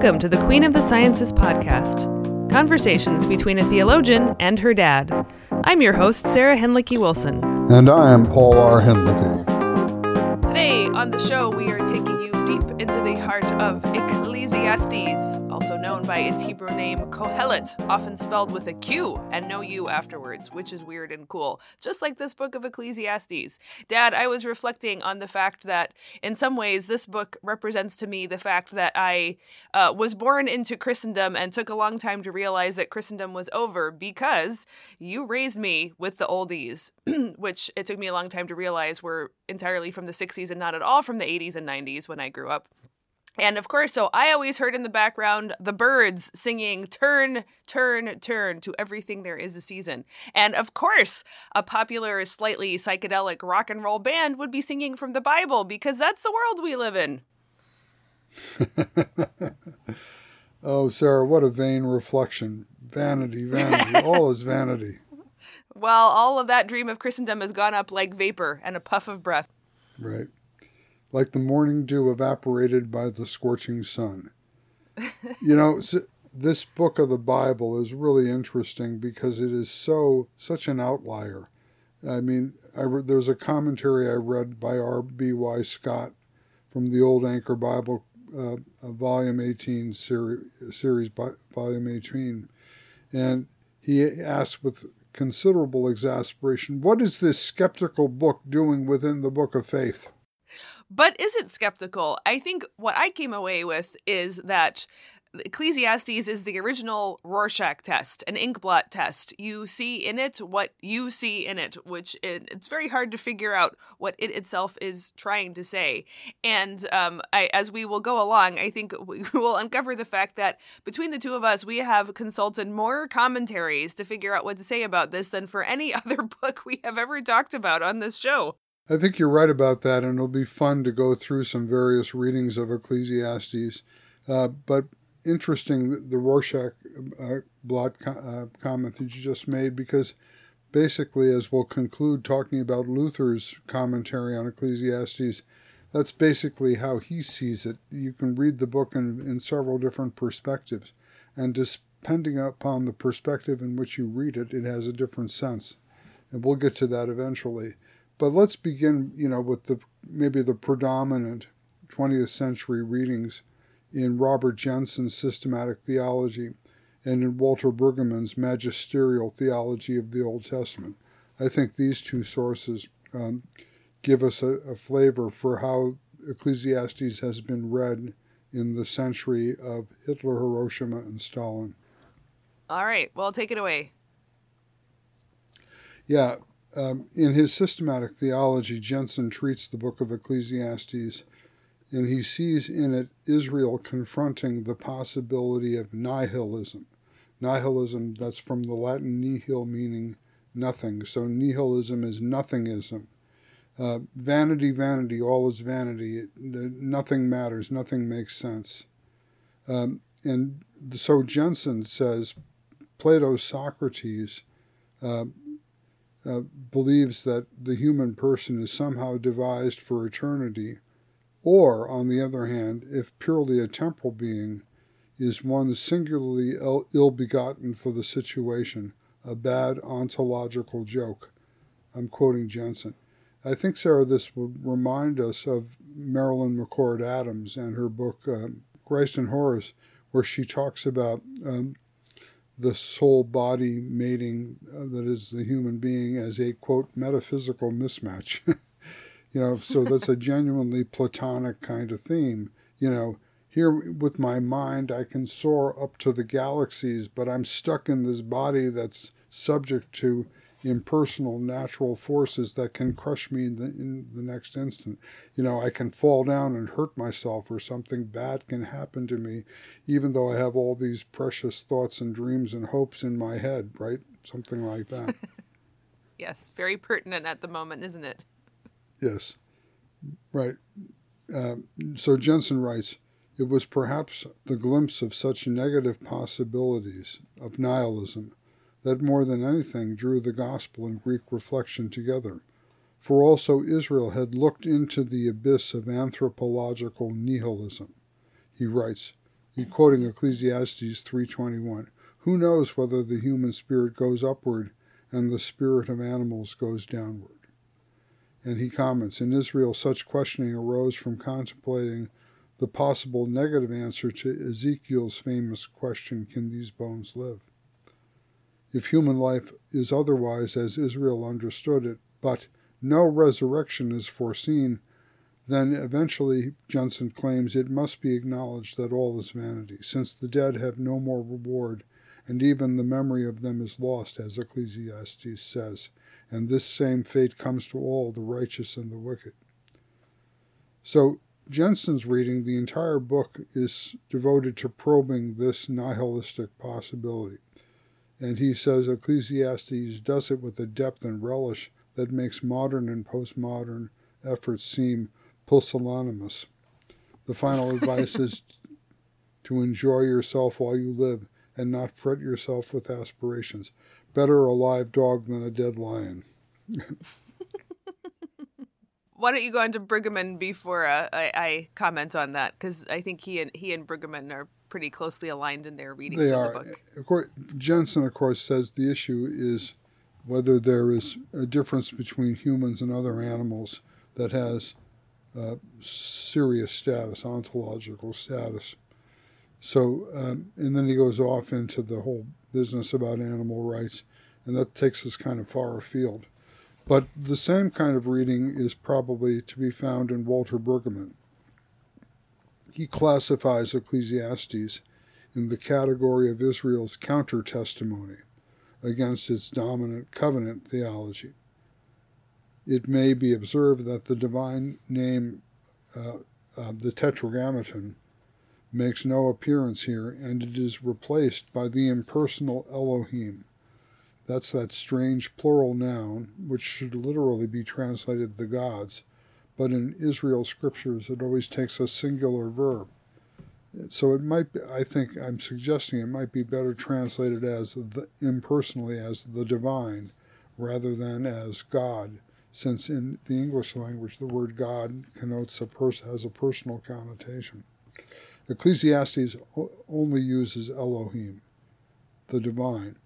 Welcome to the Queen of the Sciences podcast conversations between a theologian and her dad. I'm your host, Sarah Hinlicky Wilson. And I am Paul R. Hinlicky. Today on the show, we are taking you deep into the heart of Ecclesiastes, also known by its Hebrew name Kohelet, often spelled with a Q and no U afterwards, which is weird and cool, just like this book of Ecclesiastes. Dad, I was reflecting on the fact that in some ways this book represents to me the fact that I uh, was born into Christendom and took a long time to realize that Christendom was over because you raised me with the oldies, which it took me a long time to realize were entirely from the 60s and not at all from the 80s and 90s when I grew up. And of course, so I always heard in the background the Byrds singing turn, turn, turn to everything there is a season. And of course, a popular, slightly psychedelic rock and roll band would be singing from the Bible because that's the world we live in. oh, Sarah, what a vain reflection. Vanity, vanity, all is vanity. Well, all of that dream of Christendom has gone up like vapor and a puff of breath. Right like the morning dew evaporated by the scorching sun. you know, this book of the Bible is really interesting because it is so such an outlier. I mean, I re- there's a commentary I read by R.B.Y. Scott from the Old Anchor Bible, uh, Volume 18 seri- series, by, Volume 18, and he asked with considerable exasperation, "What is this skeptical book doing within the Book of Faith?" But is it skeptical? I think what I came away with is that Ecclesiastes is the original Rorschach test, an inkblot test. You see in it what you see in it, which it, it's very hard to figure out what it itself is trying to say. And um, I, as we will go along, I think we will uncover the fact that between the two of us, we have consulted more commentaries to figure out what to say about this than for any other book we have ever talked about on this show. I think you're right about that, and it'll be fun to go through some various readings of Ecclesiastes. Uh, but interesting, the Rorschach uh, blot co- uh, comment that you just made, because basically, as we'll conclude talking about Luther's commentary on Ecclesiastes, that's basically how he sees it. You can read the book in, in several different perspectives, and depending upon the perspective in which you read it, it has a different sense. And we'll get to that eventually. But let's begin, you know, with the maybe the predominant 20th century readings in Robert Jenson's systematic theology and in Walter Brueggemann's magisterial theology of the Old Testament. I think these two sources um, give us a, a flavor for how Ecclesiastes has been read in the century of Hitler, Hiroshima, and Stalin. All right, well, take it away. Yeah, um, in his systematic theology, Jenson treats the book of Ecclesiastes and he sees in it Israel confronting the possibility of nihilism. Nihilism, that's from the Latin nihil, meaning nothing. So nihilism is nothingism. Uh, vanity, vanity, all is vanity. Nothing matters, nothing makes sense. Um, and so Jenson says Plato's Socrates uh, uh, believes that the human person is somehow devised for eternity, or, on the other hand, if purely a temporal being, is one singularly ill begotten for the situation, a bad ontological joke. I'm quoting Jenson. I think, Sarah, this would remind us of Marilyn McCord Adams and her book, uh, Christ and Horrors, where she talks about um, the soul body mating uh, that is the human being as a quote metaphysical mismatch. you know, so that's a genuinely platonic kind of theme. You know, here with my mind, I can soar up to the galaxies, but I'm stuck in this body that's subject to impersonal natural forces that can crush me in the, in the next instant. You know, I can fall down and hurt myself, or something bad can happen to me, even though I have all these precious thoughts and dreams and hopes in my head, right? Something like that. yes, very pertinent at the moment, isn't it? Yes, right. Uh, so Jenson writes, it was perhaps the glimpse of such negative possibilities of nihilism that more than anything drew the gospel and Greek reflection together. For also Israel had looked into the abyss of anthropological nihilism. He writes, He quoting Ecclesiastes 3:21. Who knows whether the human spirit goes upward and the spirit of animals goes downward? And he comments, in Israel such questioning arose from contemplating the possible negative answer to Ezekiel's famous question, can these bones live? If human life is otherwise as Israel understood it, but no resurrection is foreseen, then eventually, Jenson claims, it must be acknowledged that all is vanity, since the dead have no more reward, and even the memory of them is lost, as Ecclesiastes says, and this same fate comes to all, the righteous and the wicked. So, Jenson's reading, the entire book is devoted to probing this nihilistic possibility. And he says Ecclesiastes does it with a depth and relish that makes modern and postmodern efforts seem pusillanimous. The final advice is to enjoy yourself while you live and not fret yourself with aspirations. Better a live dog than a dead lion. Why don't you go into Brueggemann before uh, I, I, comment on that? Because I think he and he and Brueggemann are pretty closely aligned in their readings they of are. the book. Of course, Jenson, of course, says the issue is whether there is a difference between humans and other animals that has uh, serious status, ontological status. So, um, and then he goes off into the whole business about animal rights, and that takes us kind of far afield. But the same kind of reading is probably to be found in Walter Brueggemann. He classifies Ecclesiastes in the category of Israel's counter testimony against its dominant covenant theology. It may be observed that the divine name, uh, uh, the Tetragrammaton, makes no appearance here, and it is replaced by the impersonal Elohim. That's that strange plural noun, which should literally be translated the gods, but in Israel scriptures it always takes a singular verb. So it might be, I think I'm suggesting it might be better translated as the, impersonally as the divine rather than as God, since in the English language the word God connotes a person has a personal connotation. Ecclesiastes only uses Elohim, the divine.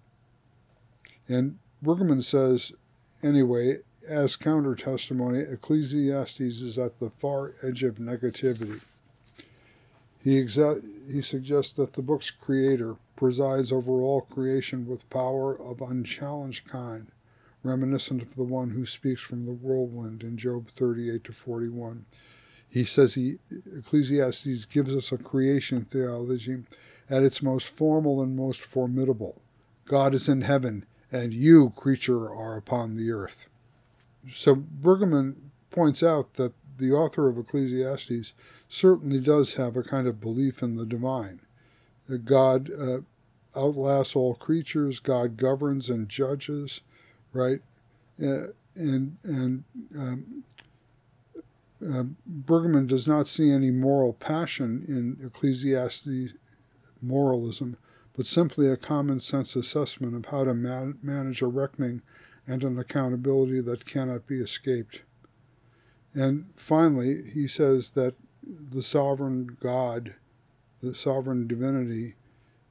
And Brueggemann says, anyway, as counter testimony, Ecclesiastes is at the far edge of negativity. He, exa- he suggests that the book's creator presides over all creation with power of unchallenged kind, reminiscent of the one who speaks from the whirlwind in Job 38 to 41. He says he Ecclesiastes gives us a creation theology at its most formal and most formidable. God is in heaven, and you, creature, are upon the earth. So Brueggemann points out that the author of Ecclesiastes certainly does have a kind of belief in the divine. That God uh, outlasts all creatures, God governs and judges, right? Uh, and and um, uh, Brueggemann does not see any moral passion in Ecclesiastes moralism, but simply a common sense assessment of how to man- manage a reckoning and an accountability that cannot be escaped. And finally, he says that the sovereign God, the sovereign divinity,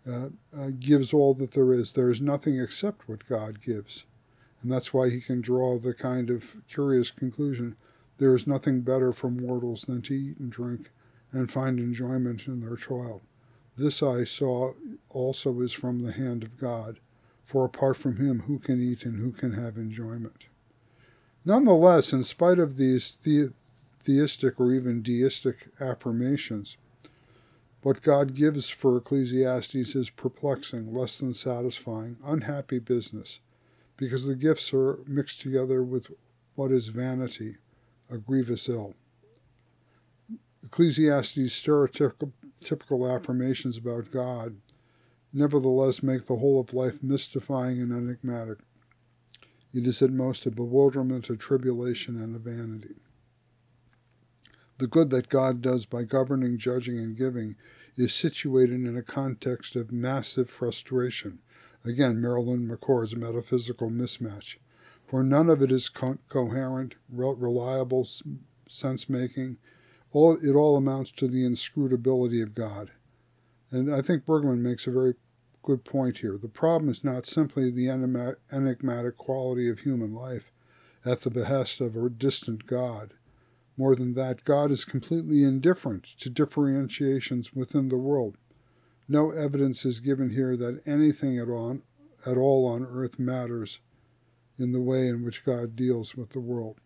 uh, uh, gives all that there is. There is nothing except what God gives. And that's why he can draw the kind of curious conclusion there is nothing better for mortals than to eat and drink and find enjoyment in their toil. This I saw also is from the hand of God, for apart from him, who can eat and who can have enjoyment? Nonetheless, in spite of these the- theistic or even deistic affirmations, what God gives for Ecclesiastes is perplexing, less than satisfying, unhappy business, because the gifts are mixed together with what is vanity, a grievous ill. Ecclesiastes' stereotypical affirmations about God nevertheless make the whole of life mystifying and enigmatic. It is at most a bewilderment, a tribulation, and a vanity. The good that God does by governing, judging, and giving is situated in a context of massive frustration. Again, Marilyn McCord's metaphysical mismatch. For none of it is co- coherent, re- reliable, sense making. All, it all amounts to the inscrutability of God. And I think Brueggemann makes a very good point here. The problem is not simply the enigmatic quality of human life at the behest of a distant God. More than that, God is completely indifferent to differentiations within the world. No evidence is given here that anything at all, at all on earth matters in the way in which God deals with the world.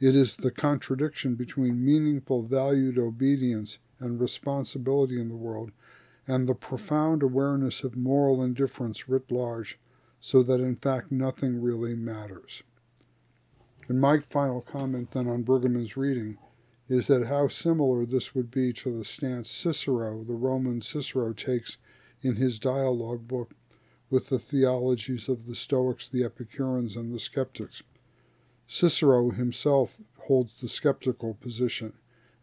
It is the contradiction between meaningful, valued obedience and responsibility in the world and the profound awareness of moral indifference writ large, so that in fact nothing really matters. And my final comment then on Brueggemann's reading is that how similar this would be to the stance Cicero, the Roman Cicero, takes in his dialogue book with the theologies of the Stoics, the Epicureans, and the Skeptics. Cicero himself holds the skeptical position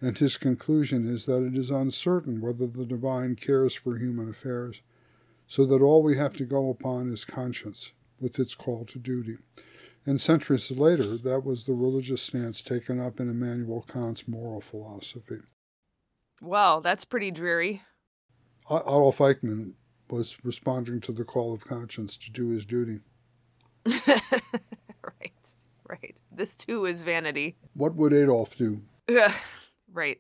and his conclusion is that it is uncertain whether the divine cares for human affairs, so that all we have to go upon is conscience with its call to duty. And centuries later, that was the religious stance taken up in Immanuel Kant's moral philosophy. Wow, that's pretty dreary. Adolf Eichmann was responding to the call of conscience to do his duty. right, right. This too is vanity. What would Adolf do? Right.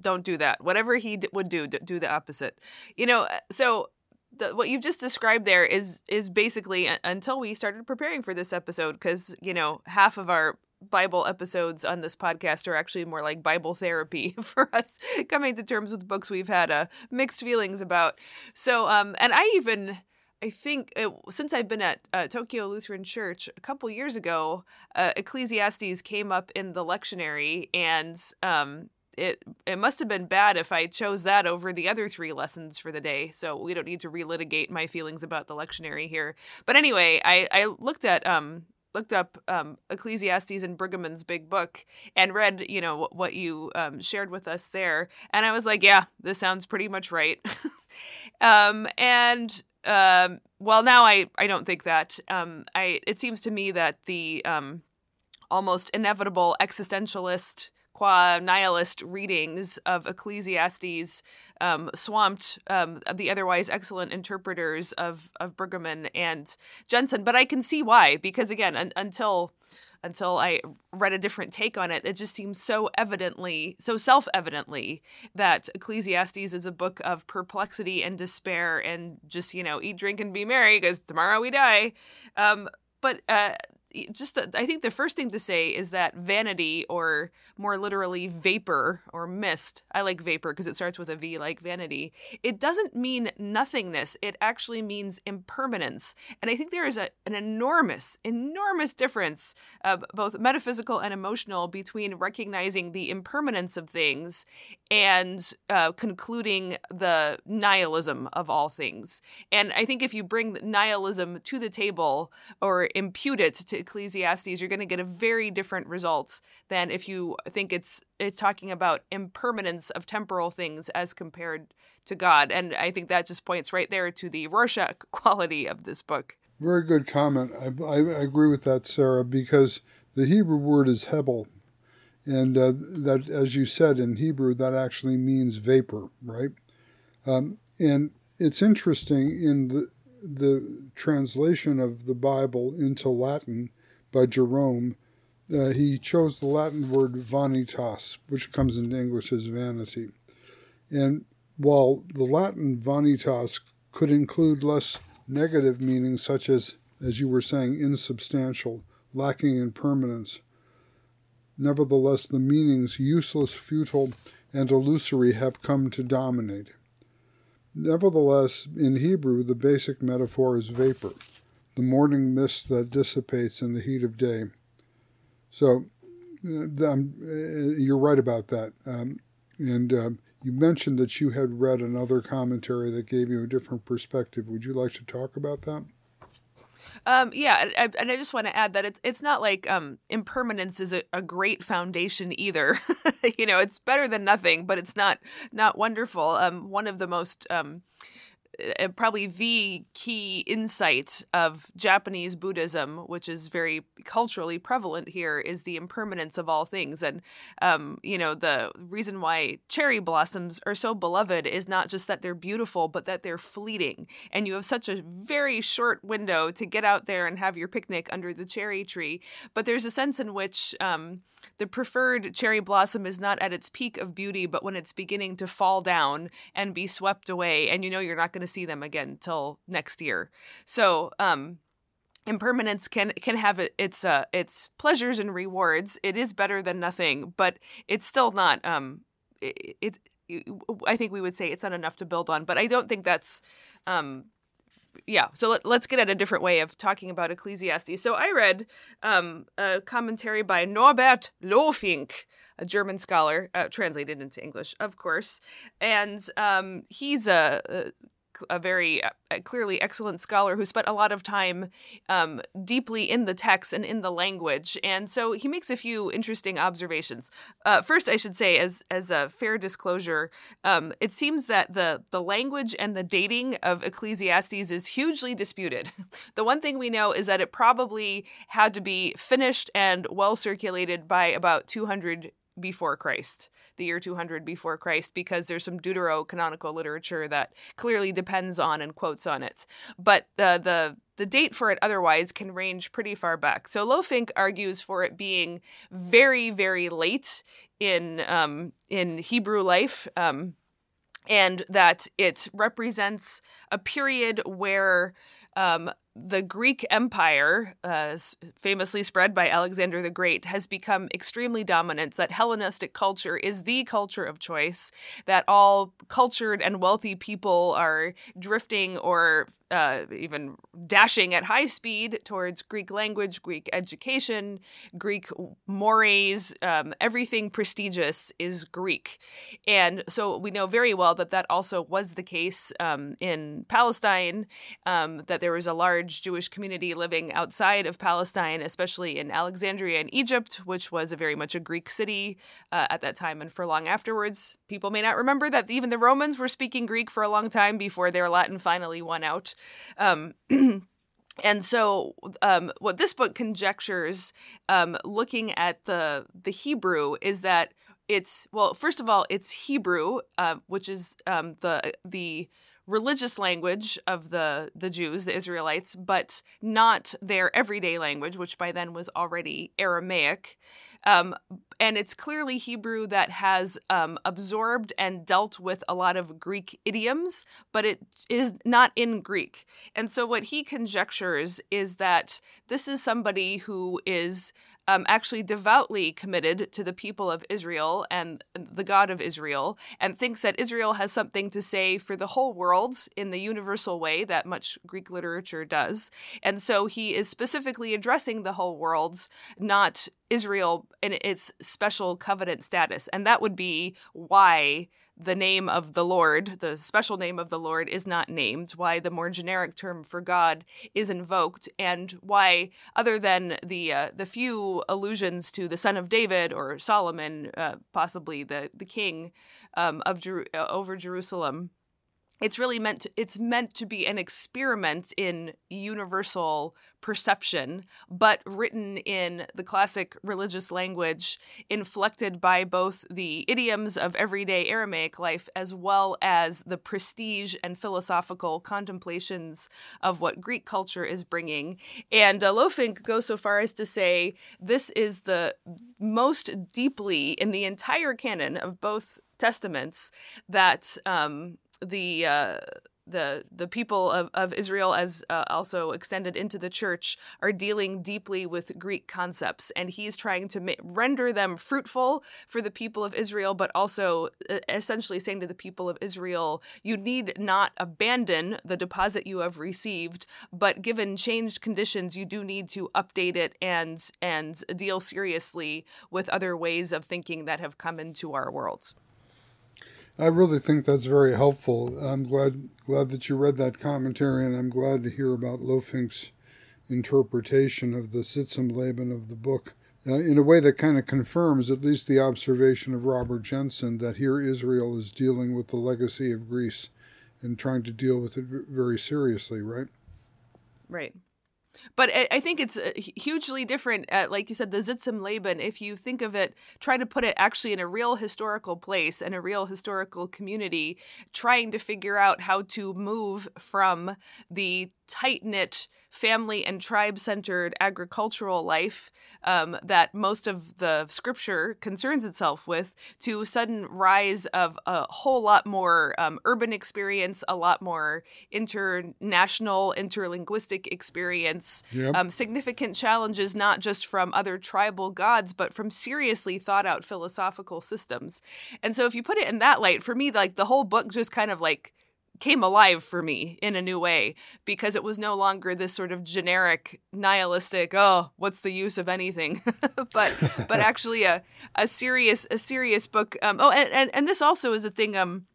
Don't do that. Whatever he d- would do, d- do the opposite. You know, uh, so the, what you've just described there is is basically uh, until we started preparing for this episode because you know half of our Bible episodes on this podcast are actually more like Bible therapy for us coming to terms with books we've had uh, mixed feelings about. So, um, and I even. I think it, since I've been at uh, Tokyo Lutheran Church a couple years ago, uh, Ecclesiastes came up in the lectionary, and um, it it must have been bad if I chose that over the other three lessons for the day. So we don't need to relitigate my feelings about the lectionary here. But anyway, I I looked at um looked up um, Ecclesiastes and Brueggemann's big book and read, you know, what you um, shared with us there, and I was like, yeah, this sounds pretty much right. um, and um, well, now I I don't think that. Um, I it seems to me that the um, almost inevitable existentialist qua nihilist readings of Ecclesiastes um, swamped um, the otherwise excellent interpreters of of Brueggemann and Jenson. But I can see why, because again, un- until until I read a different take on it, it just seems so evidently, so self evidently, that Ecclesiastes is a book of perplexity and despair and just, you know, eat, drink, and be merry because tomorrow we die. Um, but uh, just the, I think the first thing to say is that vanity, or more literally vapor or mist, I like vapor because it starts with a V like vanity, it doesn't mean nothingness. It actually means impermanence. And I think there is a, an enormous, enormous difference, uh, both metaphysical and emotional, between recognizing the impermanence of things and uh, concluding the nihilism of all things. And I think if you bring nihilism to the table or impute it to Ecclesiastes, you're going to get a very different result than if you think it's it's talking about impermanence of temporal things as compared to God. And I think that just points right there to the Rorschach quality of this book. Very good comment. I, I agree with that, Sarah, because the Hebrew word is hebel, and uh, that, as you said in Hebrew, that actually means vapor, right? Um, and it's interesting in the the translation of the Bible into Latin by Jerome. Uh, he chose the Latin word vanitas, which comes into English as vanity. And while the Latin vanitas could include less negative meanings, such as, as you were saying, insubstantial, lacking in permanence, Nevertheless, the meanings useless, futile, and illusory have come to dominate. Nevertheless, in Hebrew, the basic metaphor is vapor, the morning mist that dissipates in the heat of day. So, uh, um, uh, you're right about that. Um, and uh, you mentioned that you had read another commentary that gave you a different perspective. Would you like to talk about that? Um, yeah, and, and I just want to add that it's it's not like um, impermanence is a, a great foundation either. you know, it's better than nothing, but it's not not wonderful. Um, one of the most um, probably the key insight of Japanese Buddhism, which is very culturally prevalent here, is the impermanence of all things. And, um, you know, the reason why cherry blossoms are so beloved is not just that they're beautiful, but that they're fleeting. And you have such a very short window to get out there and have your picnic under the cherry tree. But there's a sense in which um, the preferred cherry blossom is not at its peak of beauty, but when it's beginning to fall down and be swept away. And you know, you're not going to see them again till next year. So, um, impermanence can can have its uh, its pleasures and rewards. It is better than nothing, but it's still not. Um, it, it I think we would say it's not enough to build on, but I don't think that's. Um, yeah, so let, us get at a different way of talking about Ecclesiastes. So I read um, a commentary by Norbert Lohfink, a German scholar, uh, translated into English, of course, and um, he's a, a a very uh, clearly excellent scholar who spent a lot of time um, deeply in the text and in the language, and so he makes a few interesting observations. Uh, first, I should say, as as a fair disclosure, um, it seems that the the language and the dating of Ecclesiastes is hugely disputed. the one thing we know is that it probably had to be finished and well circulated by about 200 before Christ, the year 200 before Christ, because there's some deuterocanonical literature that clearly depends on and quotes on it. But the the the date for it otherwise can range pretty far back. So Lohfink argues for it being very very late in um, in Hebrew life. Um, and that it represents a period where um, the Greek Empire, uh, famously spread by Alexander the Great, has become extremely dominant. That Hellenistic culture is the culture of choice, that all cultured and wealthy people are drifting or uh, even dashing at high speed towards Greek language, Greek education, Greek mores, um, everything prestigious is Greek. And so we know very well that that also was the case um, in Palestine, um, that there was a large Jewish community living outside of Palestine, especially in Alexandria in Egypt, which was a very much a Greek city uh, at that time and for long afterwards. People may not remember that even the Romans were speaking Greek for a long time before their Latin finally won out. Um, and so um, what this book conjectures um, looking at the the hebrew is that it's well first of all it's hebrew uh, which is um, the the religious language of the the Jews, the Israelites, but not their everyday language, which by then was already Aramaic. Um, and it's clearly Hebrew that has um, absorbed and dealt with a lot of Greek idioms, but it is not in Greek. And so, what he conjectures is that this is somebody who is um, actually devoutly committed to the people of Israel and the God of Israel, and thinks that Israel has something to say for the whole world in the universal way that much Greek literature does. And so he is specifically addressing the whole world, not Israel in its special covenant status. And that would be why the name of the Lord, the special name of the Lord, is not named, why the more generic term for God is invoked, and why, other than the uh, the few allusions to the son of David or Solomon, uh, possibly the the king um, of Jer- uh, over Jerusalem, it's really meant to, it's meant to be an experiment in universal perception but written in the classic religious language inflected by both the idioms of everyday aramaic life as well as the prestige and philosophical contemplations of what greek culture is bringing. And uh, Lohfink goes so far as to say this is the most deeply in the entire canon of both testaments that um, the uh, the the people of, of Israel, as uh, also extended into the church, are dealing deeply with Greek concepts, and he's trying to ma- render them fruitful for the people of Israel, but also uh, essentially saying to the people of Israel, you need not abandon the deposit you have received, but given changed conditions, you do need to update it and and deal seriously with other ways of thinking that have come into our world. I really think that's very helpful. I'm glad glad that you read that commentary, and I'm glad to hear about Lohfink's interpretation of the Sitz im Leben of the book uh, in a way that kind of confirms at least the observation of Robert Jenson that here Israel is dealing with the legacy of Greece and trying to deal with it very seriously, right? Right. But I think it's uh, hugely different. At, like you said, the Sitz im Leben, if you think of it, try to put it actually in a real historical place and a real historical community, trying to figure out how to move from the tight knit family and tribe centered agricultural life um, that most of the scripture concerns itself with to sudden rise of a whole lot more um, urban experience, a lot more international, interlinguistic experience, yep. um, significant challenges, not just from other tribal gods, but from seriously thought out philosophical systems. And so if you put it in that light, for me, like the whole book just kind of like came alive for me in a new way because it was no longer this sort of generic nihilistic oh what's the use of anything? But but actually a, a serious a serious book um, oh and, and and this also is a thing um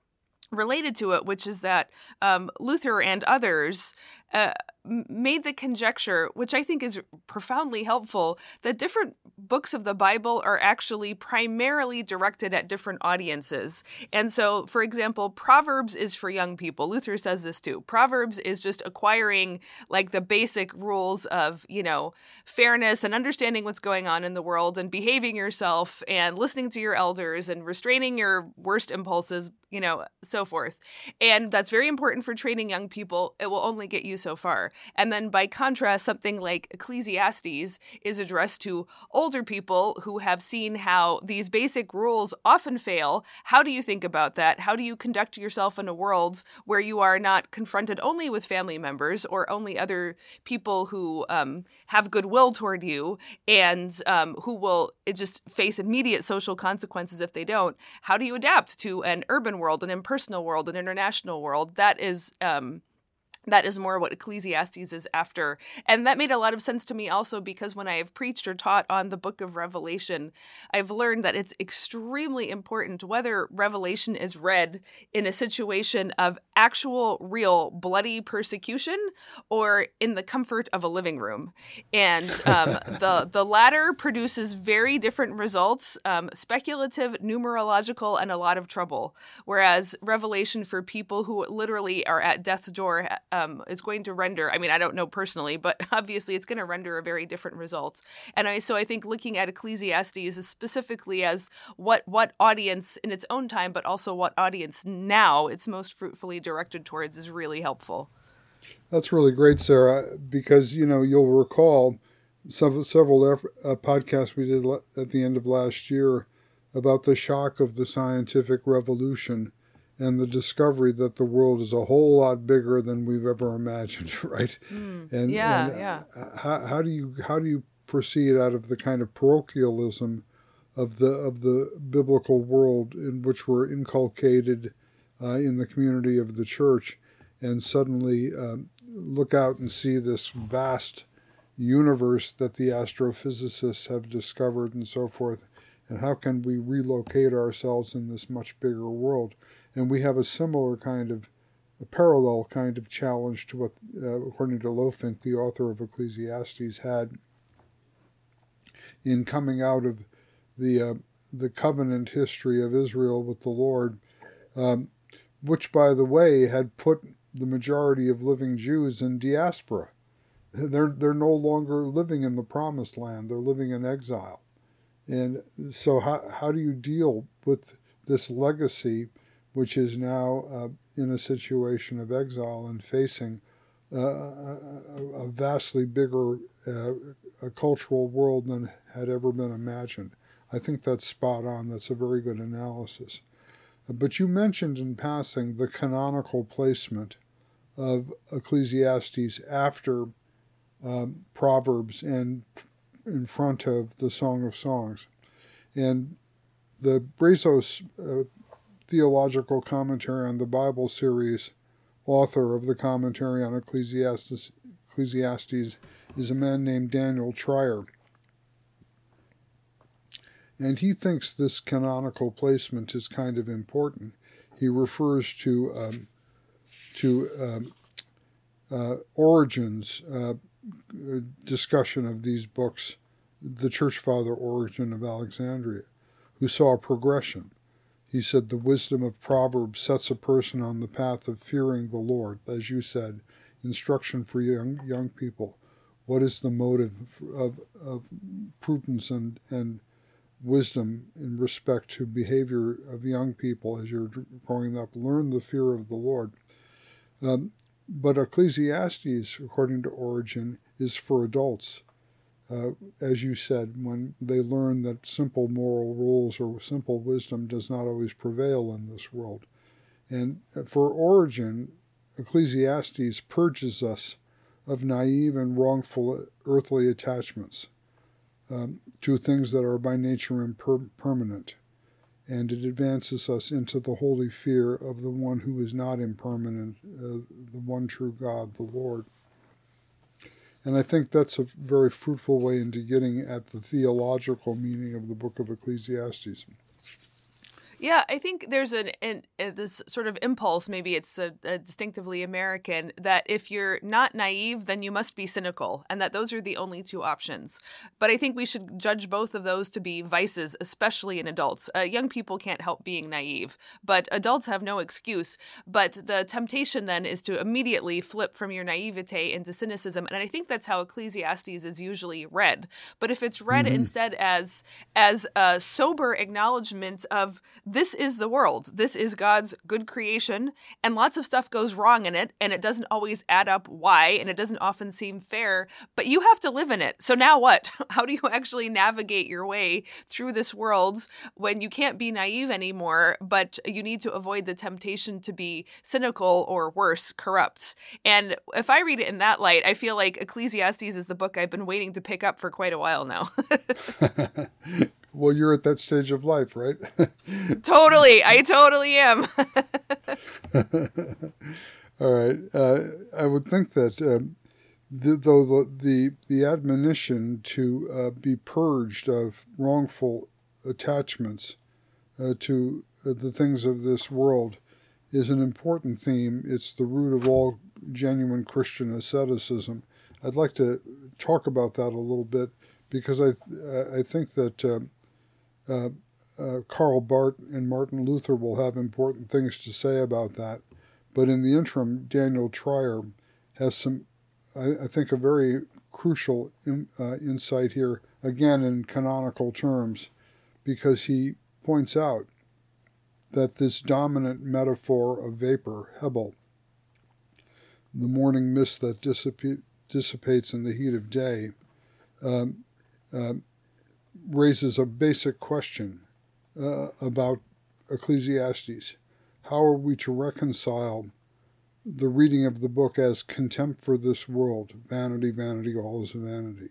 related to it which is that um, luther and others uh, made the conjecture, which I think is profoundly helpful, that different books of the Bible are actually primarily directed at different audiences. And so, for example, Proverbs is for young people. Luther says this too. Proverbs is just acquiring like the basic rules of, you know, fairness and understanding what's going on in the world and behaving yourself and listening to your elders and restraining your worst impulses, you know, so forth. And that's very important for training young people. It will only get you so far. And then by contrast, something like Ecclesiastes is addressed to older people who have seen how these basic rules often fail. How do you think about that? How do you conduct yourself in a world where you are not confronted only with family members or only other people who um, have goodwill toward you and um, who will just face immediate social consequences if they don't? How do you adapt to an urban world, an impersonal world, an international world? That is. Um, that is more what Ecclesiastes is after. And that made a lot of sense to me also because when I have preached or taught on the book of Revelation, I've learned that it's extremely important whether Revelation is read in a situation of actual, real, bloody persecution or in the comfort of a living room. And um, the, the latter produces very different results um, speculative, numerological, and a lot of trouble. Whereas Revelation for people who literally are at death's door um, is going to render. I mean, I don't know personally, but obviously it's going to render a very different result. And I so I think looking at Ecclesiastes specifically as what what audience in its own time, but also what audience now it's most fruitfully directed towards is really helpful. That's really great, Sarah, because you know you'll recall some several uh, podcasts we did at the end of last year about the shock of the scientific revolution and the discovery that the world is a whole lot bigger than we've ever imagined, right? Mm, and yeah, and yeah. How, how do you how do you proceed out of the kind of parochialism of the of the biblical world in which we're inculcated uh, in the community of the church, and suddenly um, look out and see this vast universe that the astrophysicists have discovered and so forth, and how can we relocate ourselves in this much bigger world? And we have a similar kind of, a parallel kind of challenge to what, uh, according to Lohfink, the author of Ecclesiastes, had in coming out of the uh, the covenant history of Israel with the Lord, um, which, by the way, had put the majority of living Jews in diaspora. They're they're no longer living in the promised land; they're living in exile. And so, how how do you deal with this legacy which is now uh, in a situation of exile and facing uh, a, a, vastly bigger uh, a cultural world than had ever been imagined. I think that's spot on. That's a very good analysis. But you mentioned in passing the canonical placement of Ecclesiastes after um, Proverbs and in front of the Song of Songs. And the Brazos uh, theological commentary on the Bible series, author of the commentary on Ecclesiastes, Ecclesiastes is a man named Daniel Treier. And he thinks this canonical placement is kind of important. He refers to um, to um, uh, Origen's uh, discussion of these books, the church father Origen of Alexandria, who saw a progression He said, The wisdom of Proverbs sets a person on the path of fearing the Lord. As you said, instruction for young, young people. What is the motive of, of prudence and, and wisdom in respect to behavior of young people as you're growing up? Learn the fear of the Lord. Um, but Ecclesiastes, according to Origen, is for adults. Uh, as you said, when they learn that simple moral rules or simple wisdom does not always prevail in this world. And for Origen, Ecclesiastes purges us of naive and wrongful earthly attachments um, to things that are by nature impermanent and it advances us into the holy fear of the one who is not impermanent, uh, the one true God, the Lord. And I think that's a very fruitful way into getting at the theological meaning of the book of Ecclesiastes. Yeah, I think there's an, an uh, this sort of impulse. Maybe it's a, a, distinctively American that if you're not naive, then you must be cynical, and that those are the only two options. But I think we should judge both of those to be vices, especially in adults. Uh, young people can't help being naive, but adults have no excuse. But the temptation then is to immediately flip from your naivete into cynicism, and I think that's how Ecclesiastes is usually read. But if it's read mm-hmm. instead as as a sober acknowledgement of this is the world. This is God's good creation, and lots of stuff goes wrong in it, and it doesn't always add up why, and it doesn't often seem fair, but you have to live in it. So now what? How do you actually navigate your way through this world when you can't be naive anymore, but you need to avoid the temptation to be cynical or worse, corrupt? And if I read it in that light, I feel like Ecclesiastes is the book I've been waiting to pick up for quite a while now. Well, you're at that stage of life, right? totally. I totally am. All right. Uh, I would think that um, the, though the, the, the admonition to uh, be purged of wrongful attachments uh, to uh, the things of this world is an important theme. It's the root of all genuine Christian asceticism. I'd like to talk about that a little bit because I I think that um, uh, uh, Karl Barth and Martin Luther will have important things to say about that. But in the interim, Daniel Treier has some, I, I think, a very crucial in, uh, insight here, again in canonical terms, because he points out that this dominant metaphor of vapor, Hebel, the morning mist that dissipates in the heat of day, um, uh, raises a basic question uh, about Ecclesiastes. How are we to reconcile the reading of the book as contempt for this world, vanity, vanity, all is vanity?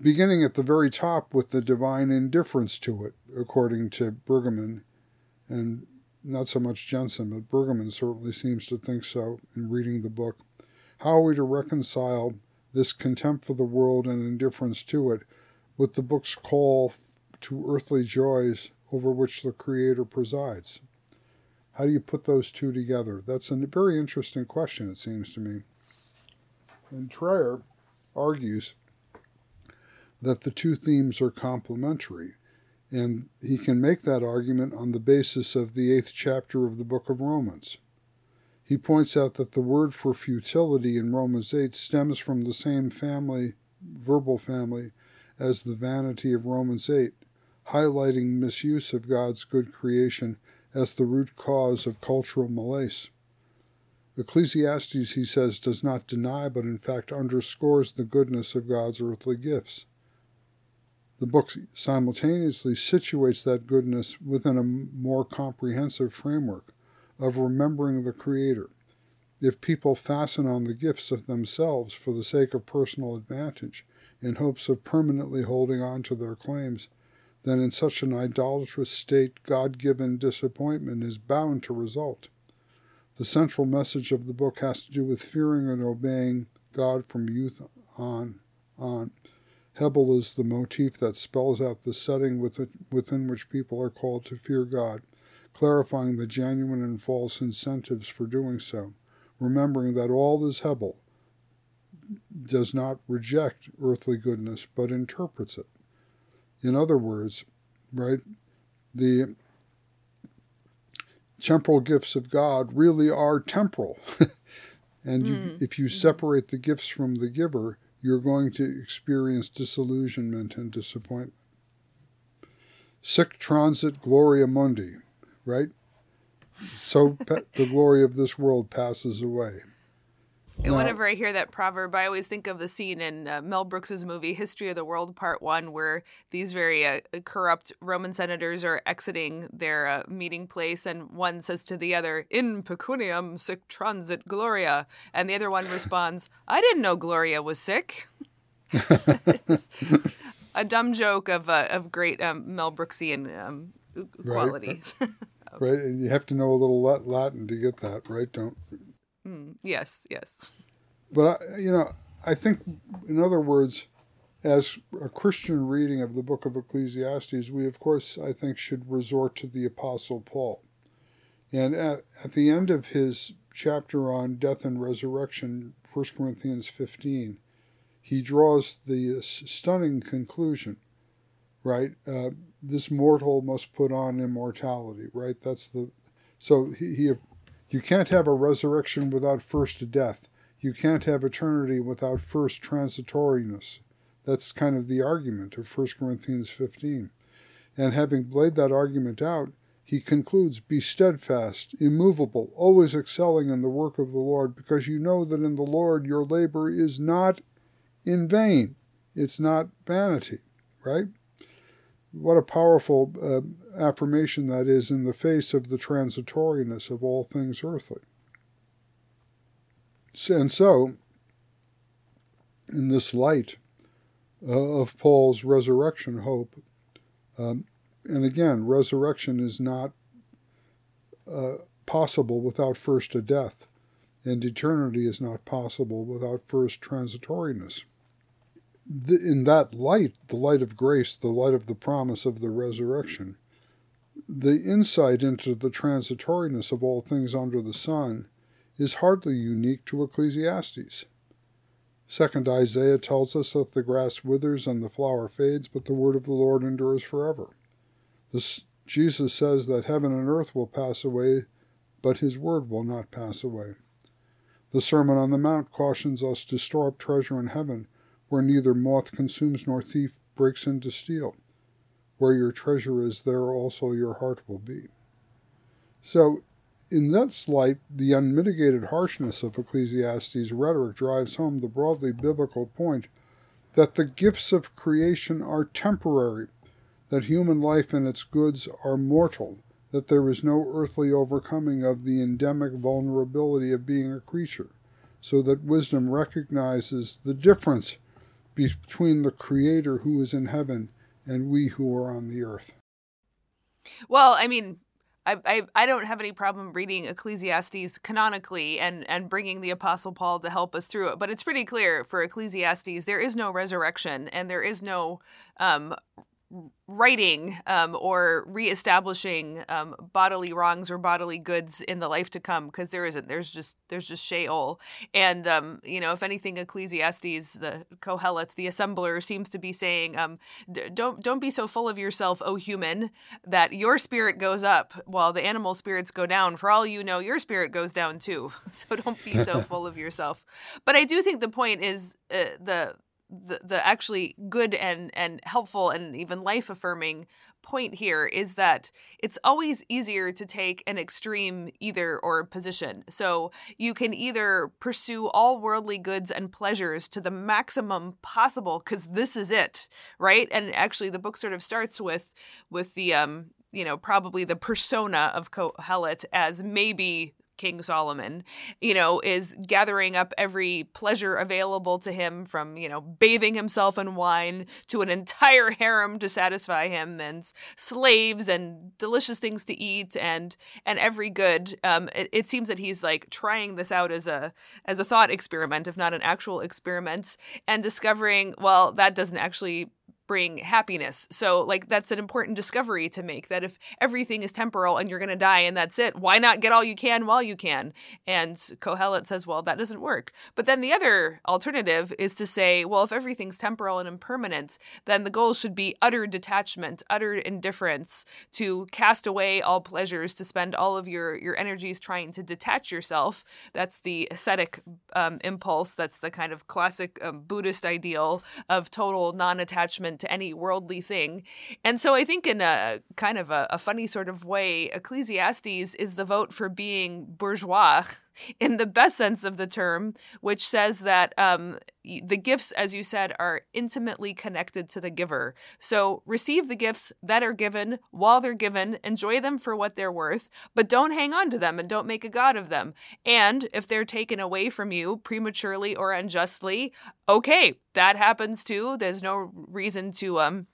Beginning at the very top with the divine indifference to it, according to Brueggemann, and not so much Jenson, but Brueggemann certainly seems to think so in reading the book. How are we to reconcile this contempt for the world and indifference to it with the book's call to earthly joys over which the Creator presides? How do you put those two together? That's a very interesting question, it seems to me. And Treier argues that the two themes are complementary, and he can make that argument on the basis of the eighth chapter of the book of Romans. He points out that the word for futility in Romans 8 stems from the same family, verbal family, as the vanity of Romans 8, highlighting misuse of God's good creation as the root cause of cultural malaise. Ecclesiastes, he says, does not deny, but in fact underscores the goodness of God's earthly gifts. The book simultaneously situates that goodness within a more comprehensive framework of remembering the Creator. If people fasten on the gifts of themselves for the sake of personal advantage, in hopes of permanently holding on to their claims, then in such an idolatrous state God given disappointment is bound to result. The central message of the book has to do with fearing and obeying God from youth on on. Hebel is the motif that spells out the setting within which people are called to fear God, clarifying the genuine and false incentives for doing so, remembering that all is Hebel, does not reject earthly goodness but interprets it. In other words, right, the temporal gifts of God really are temporal. and you, mm. if you separate the gifts from the giver, you're going to experience disillusionment and disappointment. Sic transit gloria mundi, right? So the glory of this world passes away. Now, Whenever I hear that proverb, I always think of the scene in uh, Mel Brooks's movie History of the World Part 1 where these very uh, corrupt Roman senators are exiting their uh, meeting place and one says to the other, "In pecuniam sic transit gloria." And the other one responds, "I didn't know Gloria was sick." a dumb joke of uh, of great um, Mel Brooksian um, qualities. Right. right, and you have to know a little Latin to get that, right? Don't Mm, yes, yes. But, you know, I think, in other words, as a Christian reading of the book of Ecclesiastes, we, of course, I think, should resort to the Apostle Paul. And at, at the end of his chapter on death and resurrection, 1 Corinthians 15, he draws the stunning conclusion, right? Uh, this mortal must put on immortality, right? That's the so he, he you can't have a resurrection without first death. You can't have eternity without first transitoriness. That's kind of the argument of 1 Corinthians 15. And having laid that argument out, he concludes Be steadfast, immovable, always excelling in the work of the Lord, because you know that in the Lord your labor is not in vain. It's not vanity, right? What a powerful uh, affirmation that is in the face of the transitoriness of all things earthly. And so, in this light uh, of Paul's resurrection hope, um, and again, resurrection is not uh, possible without first a death, and eternity is not possible without first transitoriness the, in that light, the light of grace, the light of the promise of the resurrection, the insight into the transitoriness of all things under the sun is hardly unique to Ecclesiastes. Second Isaiah tells us that the grass withers and the flower fades, but the word of the Lord endures forever. This, Jesus says that heaven and earth will pass away, but his word will not pass away. The Sermon on the Mount cautions us to store up treasure in heaven where neither moth consumes nor thief breaks in to steal. Where your treasure is, there also your heart will be. So, in that light, the unmitigated harshness of Ecclesiastes' rhetoric drives home the broadly biblical point that the gifts of creation are temporary, that human life and its goods are mortal, that there is no earthly overcoming of the endemic vulnerability of being a creature, so that wisdom recognizes the difference between the Creator who is in heaven and we who are on the earth. Well, I mean, I, I, I don't have any problem reading Ecclesiastes canonically and and bringing the Apostle Paul to help us through it, but it's pretty clear for Ecclesiastes there is no resurrection and there is no um, righting um, or reestablishing um, bodily wrongs or bodily goods in the life to come because there isn't. There's just there's just Sheol and um, you know if anything Ecclesiastes the Kohelet the assembler seems to be saying um, don't don't be so full of yourself O human that your spirit goes up while the animal spirits go down. For all you know your spirit goes down too. So don't be so full of yourself. But I do think the point is uh, the the, the actually good and and helpful and even life affirming point here is that it's always easier to take an extreme either or position. So you can either pursue all worldly goods and pleasures to the maximum possible cuz this is it, right? And actually the book sort of starts with with the um you know probably the persona of Kohelet as maybe King Solomon, you know, is gathering up every pleasure available to him from, you know, bathing himself in wine to an entire harem to satisfy him and slaves and delicious things to eat and and every good. Um, it, it seems that he's like trying this out as a as a thought experiment, if not an actual experiment, and discovering, well, that doesn't actually bring happiness. So, like, that's an important discovery to make that if everything is temporal and you're going to die and that's it, why not get all you can while you can? And Kohelet says, well, that doesn't work. But then the other alternative is to say, well, if everything's temporal and impermanent, then the goal should be utter detachment, utter indifference, to cast away all pleasures, to spend all of your, your energies trying to detach yourself. That's the ascetic um, impulse. That's the kind of classic um, Buddhist ideal of total non to any worldly thing. And so I think, in a kind of a, a funny sort of way, Ecclesiastes is the vote for being bourgeois in the best sense of the term, which says that um, the gifts, as you said, are intimately connected to the giver. So receive the gifts that are given while they're given, enjoy them for what they're worth, but don't hang on to them and don't make a god of them. And if they're taken away from you prematurely or unjustly, okay, that happens too. There's no reason to um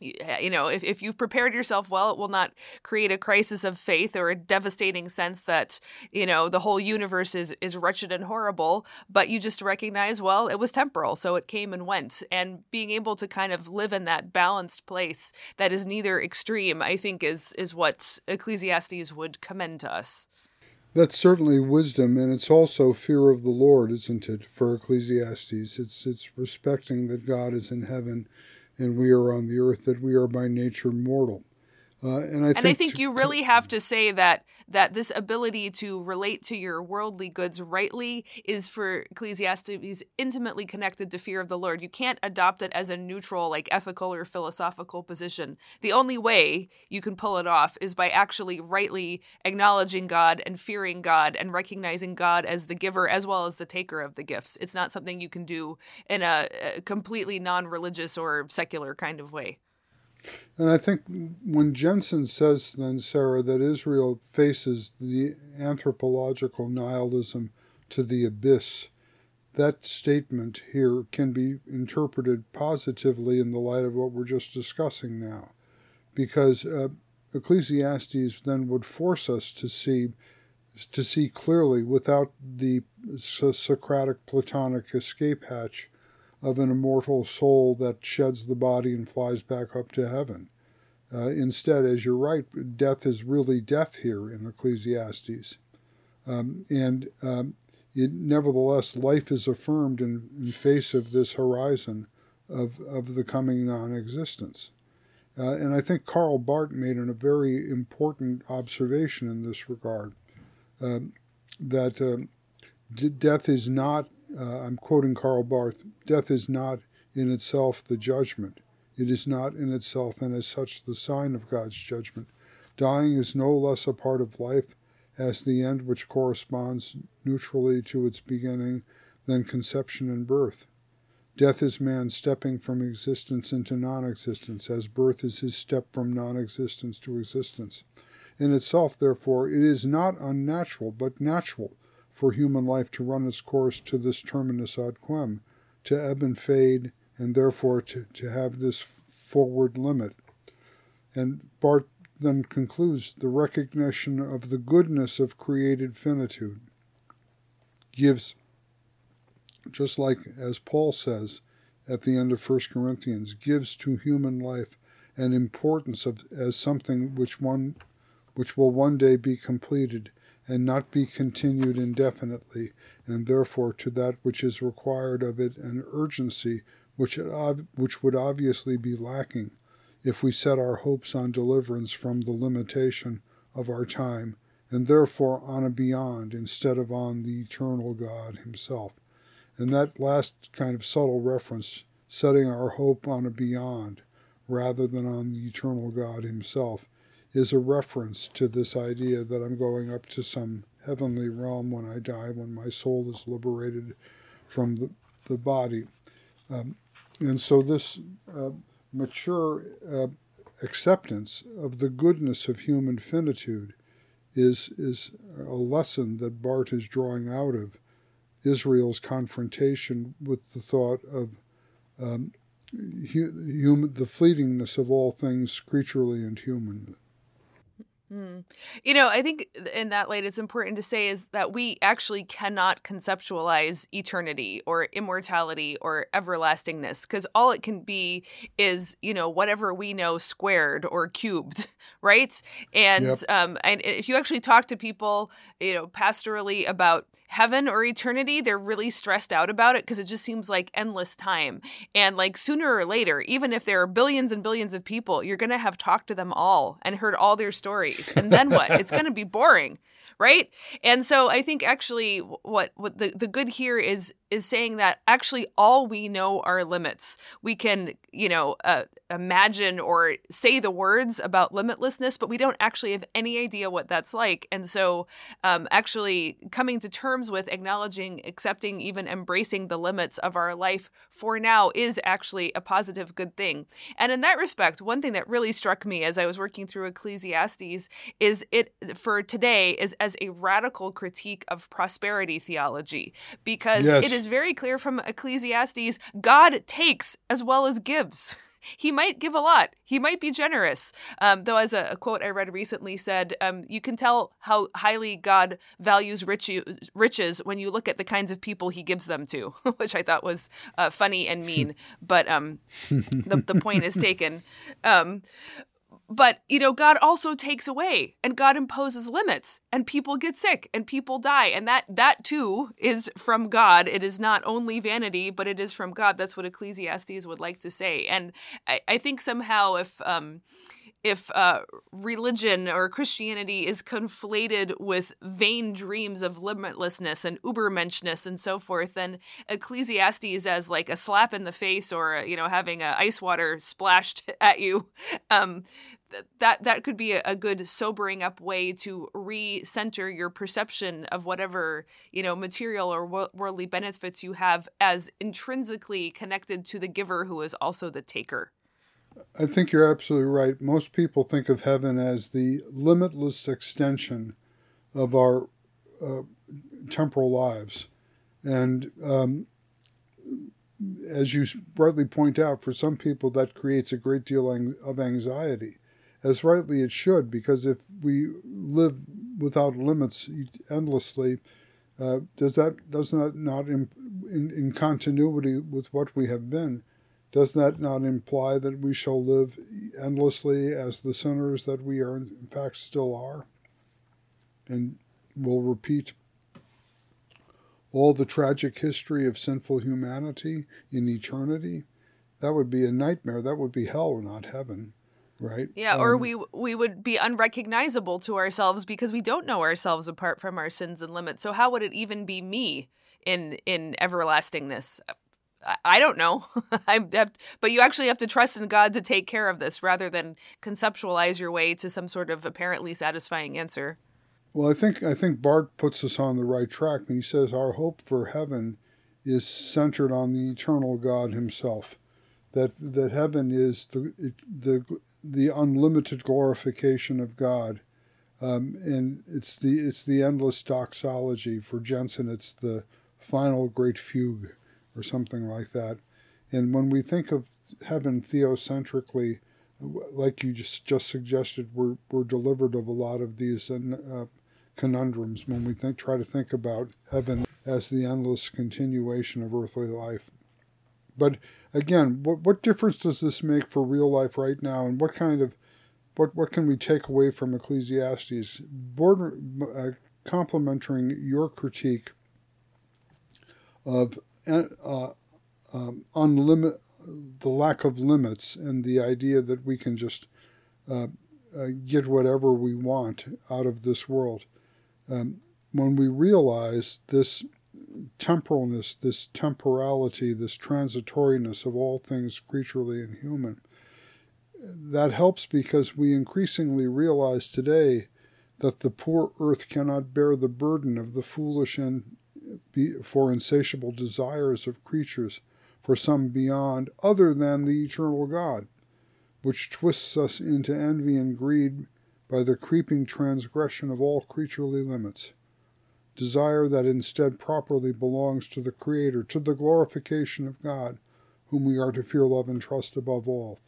you know, if, if you've prepared yourself well, it will not create a crisis of faith or a devastating sense that, you know, the whole universe is, is wretched and horrible. But you just recognize, well, it was temporal, so it came and went. And being able to kind of live in that balanced place that is neither extreme, I think, is is what Ecclesiastes would commend to us. That's certainly wisdom, and it's also fear of the Lord, isn't it, for Ecclesiastes? It's it's respecting that God is in heaven and we are on the earth, that we are by nature mortal. Uh, and I and think, I think you really have to say that that this ability to relate to your worldly goods rightly is for Ecclesiastes intimately connected to fear of the Lord. You can't adopt it as a neutral, like ethical or philosophical position. The only way you can pull it off is by actually rightly acknowledging God and fearing God and recognizing God as the giver as well as the taker of the gifts. It's not something you can do in a, a completely non-religious or secular kind of way. And I think when Jenson says, then, Sarah, that Israel faces the anthropological nihilism to the abyss, that statement here can be interpreted positively in the light of what we're just discussing now. Because uh, Ecclesiastes then would force us to see to see clearly without the Socratic Platonic escape hatch of an immortal soul that sheds the body and flies back up to heaven. Uh, instead, as you're right, death is really death here in Ecclesiastes. Um, and um, it, nevertheless, life is affirmed in, in face of this horizon of, of the coming non existence. Uh, and I think Karl Barth made a very important observation in this regard um, that um, d- death is not uh, I'm quoting Karl Barth death is not in itself the judgment. It is not in itself, and as such, the sign of God's judgment. Dying is no less a part of life as the end which corresponds neutrally to its beginning than conception and birth. Death is man stepping from existence into non existence, as birth is his step from non existence to existence. In itself, therefore, it is not unnatural, but natural for human life to run its course to this terminus ad quem, to ebb and fade, and therefore to, to have this forward limit. And Barth then concludes the recognition of the goodness of created finitude gives, just like as Paul says at the end of 1 Corinthians, gives to human life an importance of as something which one which will one day be completed and not be continued indefinitely, and therefore to that which is required of it an urgency which, it, which would obviously be lacking if we set our hopes on deliverance from the limitation of our time, and therefore on a beyond instead of on the eternal God Himself. And that last kind of subtle reference, setting our hope on a beyond rather than on the eternal God Himself, is a reference to this idea that I'm going up to some heavenly realm when I die, when my soul is liberated from the, the body. Um, and so, this uh, mature uh, acceptance of the goodness of human finitude is, is a lesson that Barth is drawing out of Israel's confrontation with the thought of um, human, the fleetingness of all things creaturely and human. Mm. You know, I think in that light, it's important to say is that we actually cannot conceptualize eternity or immortality or everlastingness because all it can be is, you know, whatever we know squared or cubed, right? And yep. um, and if you actually talk to people, you know, pastorally about heaven or eternity, they're really stressed out about it because it just seems like endless time. And like sooner or later, even if there are billions and billions of people, you're going to have talked to them all and heard all their stories. And then what? it's going to be boring right and so i think actually what what the, the good here is is saying that actually all we know are limits. We can, you know, uh, imagine or say the words about limitlessness, but we don't actually have any idea what that's like. And so, um, actually coming to terms with acknowledging, accepting, even embracing the limits of our life for now is actually a positive, good thing. And in that respect, one thing that really struck me as I was working through Ecclesiastes is it for today is as a radical critique of prosperity theology because yes. it is very clear from Ecclesiastes God takes as well as gives. he might give a lot. He might be generous. Um, though, as a, a, quote I read recently said, um, you can tell how highly God values rich, riches when you look at the kinds of people he gives them to, which I thought was uh, funny and mean. but um, the, the point is taken. But, you know, God also takes away and God imposes limits and people get sick and people die. And that that too is from God. It is not only vanity, but it is from God. That's what Ecclesiastes would like to say. And I, I think somehow if um if uh, religion or Christianity is conflated with vain dreams of limitlessness and ubermenschness and so forth, then Ecclesiastes as like a slap in the face or you know having a ice water splashed at you, um, that that could be a, good sobering up way to recenter your perception of whatever you know material or worldly benefits you have as intrinsically connected to the giver who is also the taker. I think you're absolutely right. Most people think of heaven as the limitless extension of our uh, temporal lives. And um, as you rightly point out, for some people that creates a great deal of anxiety, as rightly it should, because if we live without limits endlessly, uh, does that does that not in, in, in continuity with what we have been? Does that not imply that we shall live endlessly as the sinners that we are, in fact, still are? And will repeat all the tragic history of sinful humanity in eternity? That would be a nightmare. That would be hell, not heaven. Right? Yeah, um, or we we would be unrecognizable to ourselves because we don't know ourselves apart from our sins and limits. So how would it even be me in in everlastingness? I don't know. I have, but you actually have to trust in God to take care of this rather than conceptualize your way to some sort of apparently satisfying answer. Well, I think I think Barth puts us on the right track when he says our hope for heaven is centered on the eternal God Himself. That that heaven is the the the unlimited glorification of God, um, and it's the it's the endless doxology. For Jenson. it's the final great fugue or something like that. And when we think of heaven theocentrically, like you just, just suggested, we're, we're delivered of a lot of these uh, conundrums when we think, try to think about heaven as the endless continuation of earthly life. But again, what, what difference does this make for real life right now, and what kind of what what can we take away from Ecclesiastes? Border, uh, complementing your critique of uh, um, unlimit the lack of limits and the idea that we can just uh, uh, get whatever we want out of this world. Um, when we realize this temporalness, this temporality, this transitoriness of all things creaturely and human, that helps because we increasingly realize today that the poor earth cannot bear the burden of the foolish and for insatiable desires of creatures for some beyond other than the eternal God, which twists us into envy and greed by the creeping transgression of all creaturely limits. Desire that instead properly belongs to the Creator, to the glorification of God, whom we are to fear, love, and trust above all.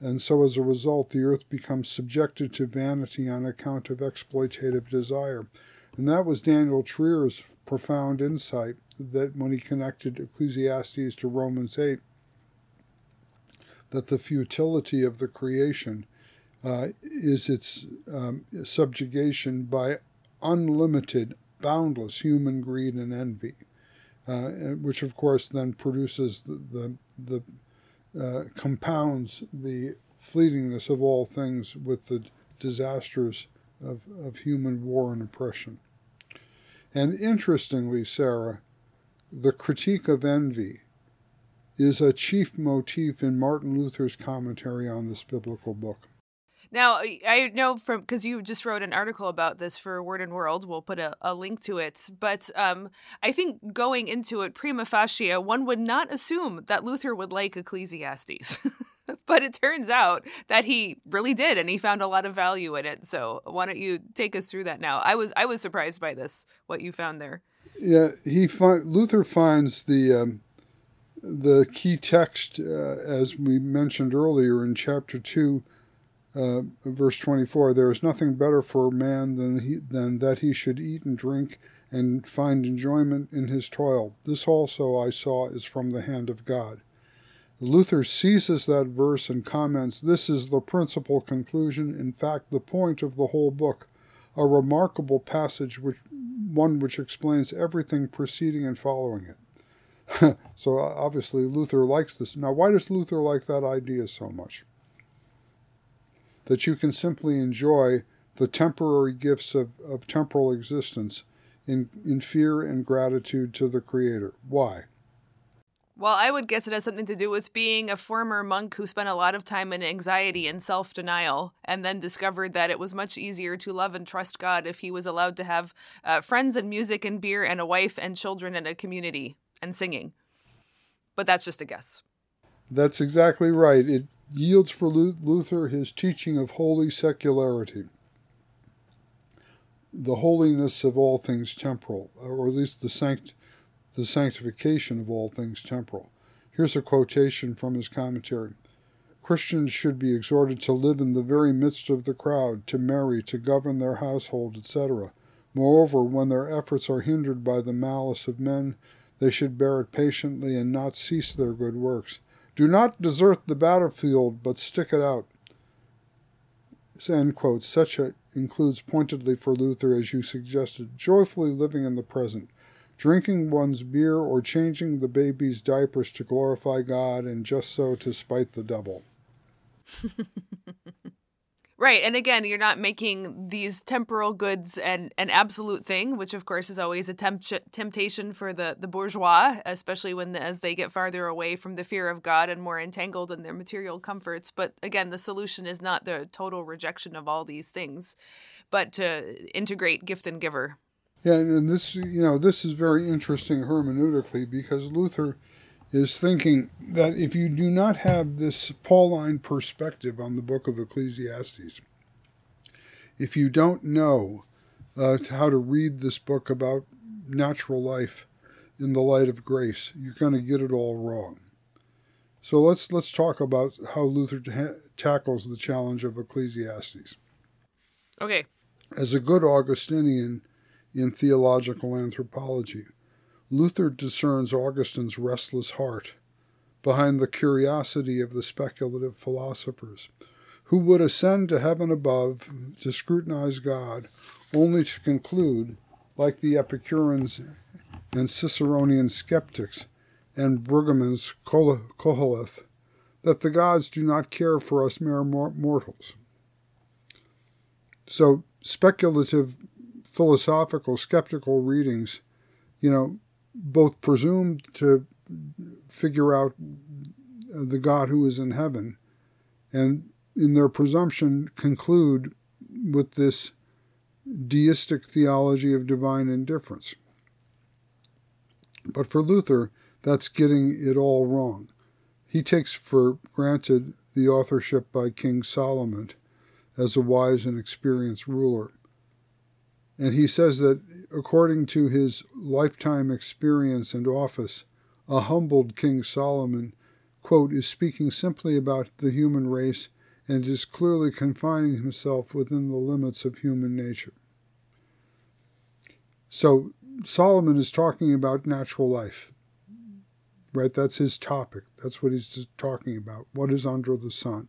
and so as a result, the earth becomes subjected to vanity on account of exploitative desire. And that was Daniel Treier's profound insight that when he connected Ecclesiastes to Romans 8, that the futility of the creation uh, is its um, subjugation by unlimited, boundless human greed and envy, uh, which of course then produces the, the, the uh, compounds the fleetingness of all things with the disasters of, of human war and oppression. And interestingly, Sarah, the critique of envy is a chief motif in Martin Luther's commentary on this biblical book. Now, I know from because you just wrote an article about this for Word and World. We'll put a, a link to it. But um, I think going into it prima facie, one would not assume that Luther would like Ecclesiastes. but it turns out that he really did, and he found a lot of value in it. So why don't you take us through that now? I was I was surprised by this, what you found there. Yeah, he fi- Luther finds the um, the key text, uh, as we mentioned earlier in chapter 2, uh, verse 24 there is nothing better for man than, he, than that he should eat and drink and find enjoyment in his toil. This also I saw is from the hand of God. Luther seizes that verse and comments this is the principal conclusion, in fact, the point of the whole book, a remarkable passage, which, one which explains everything preceding and following it. so obviously Luther likes this. Now, why does Luther like that idea so much? That you can simply enjoy the temporary gifts of, of temporal existence in, in fear and gratitude to the Creator. Why? Well, I would guess it has something to do with being a former monk who spent a lot of time in anxiety and self denial, and then discovered that it was much easier to love and trust God if he was allowed to have uh, friends and music and beer and a wife and children and a community and singing. But that's just a guess. That's exactly right. It yields for Luther his teaching of holy secularity, the holiness of all things temporal, or at least the, sanct- the sanctification of all things temporal. Here's a quotation from his commentary. Christians should be exhorted to live in the very midst of the crowd, to marry, to govern their household, etc. Moreover, when their efforts are hindered by the malice of men, they should bear it patiently and not cease their good works. Do not desert the battlefield, but stick it out. End quote. Such a, includes pointedly for Luther, as you suggested, joyfully living in the present, drinking one's beer or changing the baby's diapers to glorify God, and just so to spite the devil. Right. And again, you're not making these temporal goods an, an absolute thing, which of course is always a tempt- temptation for the, the bourgeois, especially when as they get farther away from the fear of God and more entangled in their material comforts. But again, the solution is not the total rejection of all these things, but to integrate gift and giver. Yeah, and this you know, this is very interesting hermeneutically because Luther is thinking that if you do not have this Pauline perspective on the book of Ecclesiastes, if you don't know uh, how to read this book about natural life in the light of grace, you're going to get it all wrong. So let's let's talk about how Luther ta- tackles the challenge of Ecclesiastes. Okay. As a good Augustinian in theological anthropology, Luther discerns Augustine's restless heart behind the curiosity of the speculative philosophers, who would ascend to heaven above to scrutinize God, only to conclude, like the Epicureans and Ciceronian skeptics and Brueggemann's Koheleth, that the gods do not care for us mere mortals. So, speculative, philosophical, skeptical readings, you know, both presumed to figure out uh, the God who is in heaven, and in their presumption conclude with this deistic theology of divine indifference. But for Luther, that's getting it all wrong. He takes for granted the authorship by King Solomon as a wise and experienced ruler. And he says that according to his lifetime experience and office, a humbled King Solomon, quote, is speaking simply about the human race and is clearly confining himself within the limits of human nature. So Solomon is talking about natural life, right? That's his topic. That's what he's talking about. What is under the sun?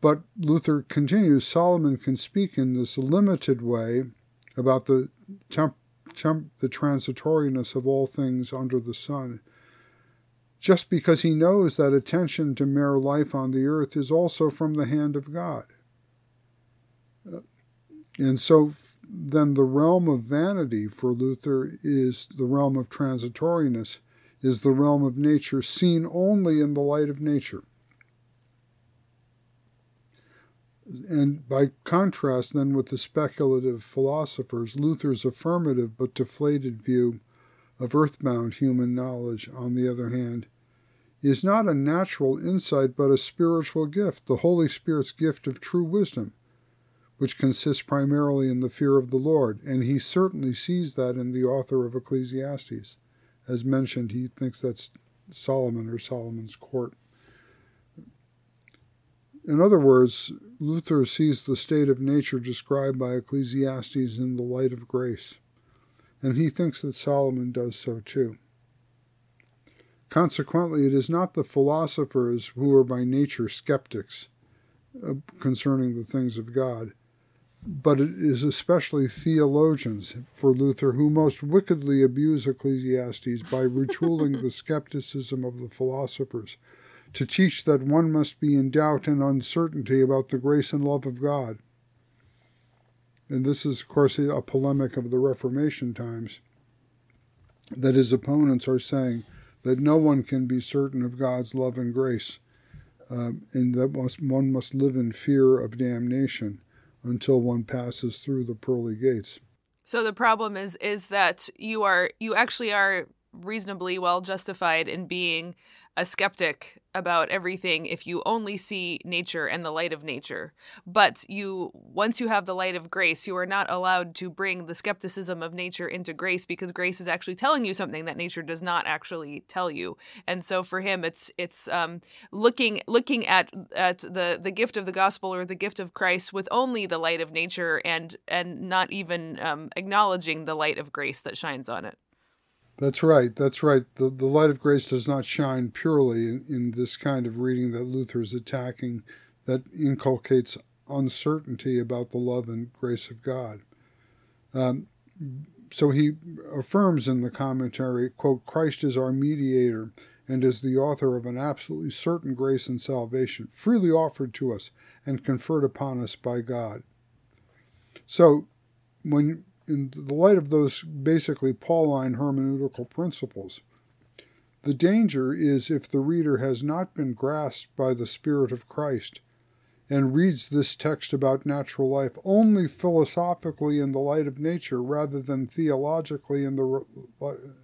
But Luther continues Solomon can speak in this limited way about the, temp, temp, the transitoriness of all things under the sun, just because he knows that attention to mere life on the earth is also from the hand of God. Uh, and so then the realm of vanity for Luther is the realm of transitoriness, is the realm of nature seen only in the light of nature. And by contrast, then, with the speculative philosophers, Luther's affirmative but deflated view of earthbound human knowledge, on the other hand, is not a natural insight but a spiritual gift, the Holy Spirit's gift of true wisdom, which consists primarily in the fear of the Lord, and he certainly sees that in the author of Ecclesiastes. As mentioned, he thinks that's Solomon or Solomon's court. In other words, Luther sees the state of nature described by Ecclesiastes in the light of grace, and he thinks that Solomon does so too. Consequently, it is not the philosophers who are by nature skeptics uh, concerning the things of God, but it is especially theologians for Luther who most wickedly abuse Ecclesiastes by retooling the skepticism of the philosophers to teach that one must be in doubt and uncertainty about the grace and love of God. And this is, of course, a polemic of the Reformation times, that his opponents are saying that no one can be certain of God's love and grace, um, and that one must live in fear of damnation until one passes through the pearly gates. So the problem is is that you are you actually are reasonably well justified in being a skeptic about everything if you only see nature and the light of nature. But you once you have the light of grace, you are not allowed to bring the skepticism of nature into grace because grace is actually telling you something that nature does not actually tell you. And so for him it's it's um, looking looking at at the the gift of the gospel or the gift of Christ with only the light of nature and and not even um, acknowledging the light of grace that shines on it. That's right. That's right. The, the light of grace does not shine purely in, in this kind of reading that Luther is attacking, that inculcates uncertainty about the love and grace of God. Um, so he affirms in the commentary, quote, Christ is our mediator and is the author of an absolutely certain grace and salvation, freely offered to us and conferred upon us by God. So when in the light of those basically Pauline hermeneutical principles. The danger is if the reader has not been grasped by the Spirit of Christ and reads this text about natural life only philosophically in the light of nature rather than theologically in the,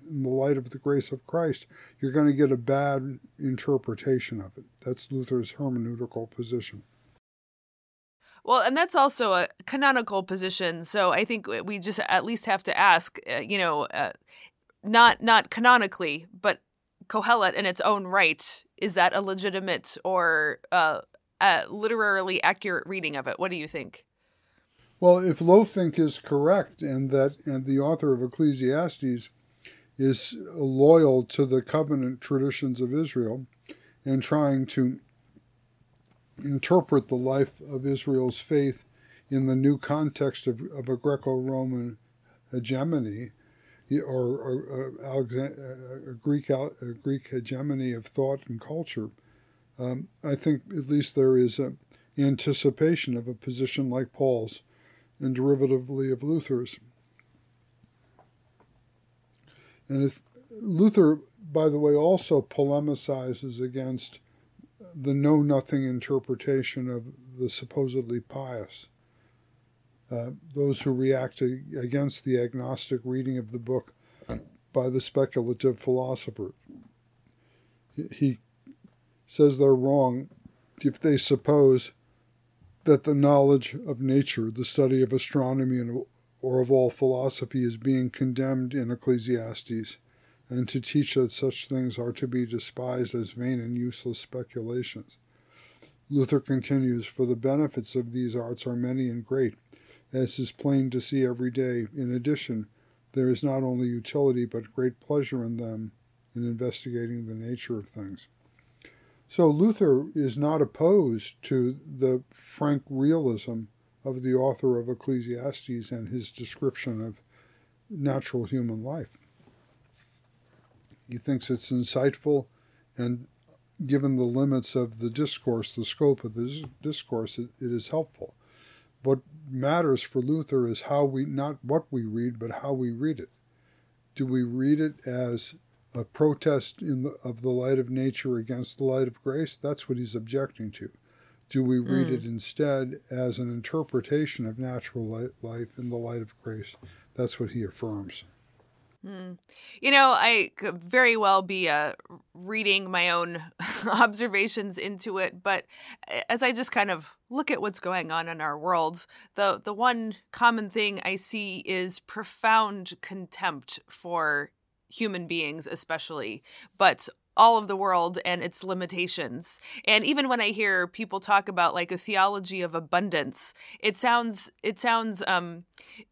in the light of the grace of Christ, you're going to get a bad interpretation of it. That's Luther's hermeneutical position. Well, and that's also a canonical position. So I think we just at least have to ask, uh, you know, uh, not not canonically, but Kohelet in its own right, is that a legitimate or uh, a literarily accurate reading of it? What do you think? Well, if Lohfink is correct and that and the author of Ecclesiastes is loyal to the covenant traditions of Israel and trying to interpret the life of Israel's faith in the new context of, of a Greco Roman hegemony or, or uh, a, Greek, a Greek hegemony of thought and culture, um, I think at least there is an anticipation of a position like Paul's and derivatively of Luther's. And Luther, by the way, also polemicizes against the know nothing interpretation of the supposedly pious. Uh, those who react against the agnostic reading of the book by the speculative philosopher. He says they're wrong if they suppose that the knowledge of nature, the study of astronomy and, or of all philosophy, is being condemned in Ecclesiastes and to teach that such things are to be despised as vain and useless speculations. Luther continues, For the benefits of these arts are many and great, as is plain to see every day. In addition, there is not only utility but great pleasure in them in investigating the nature of things. So Luther is not opposed to the frank realism of the author of Ecclesiastes and his description of natural human life. He thinks it's insightful and given the limits of the discourse, the scope of the discourse, it, it is helpful. What matters for Luther is how we, not what we read, but how we read it. Do we read it as a protest the, of the light of nature against the light of grace? That's what he's objecting to. Do we read mm. it instead as an interpretation of natural light, life in the light of grace? That's what he affirms. Hmm. You know, I could very well be uh, reading my own observations into it, but as I just kind of look at what's going on in our world, the the one common thing I see is profound contempt for human beings, especially, but all of the world and its limitations. And even when I hear people talk about like a theology of abundance, it sounds it sounds um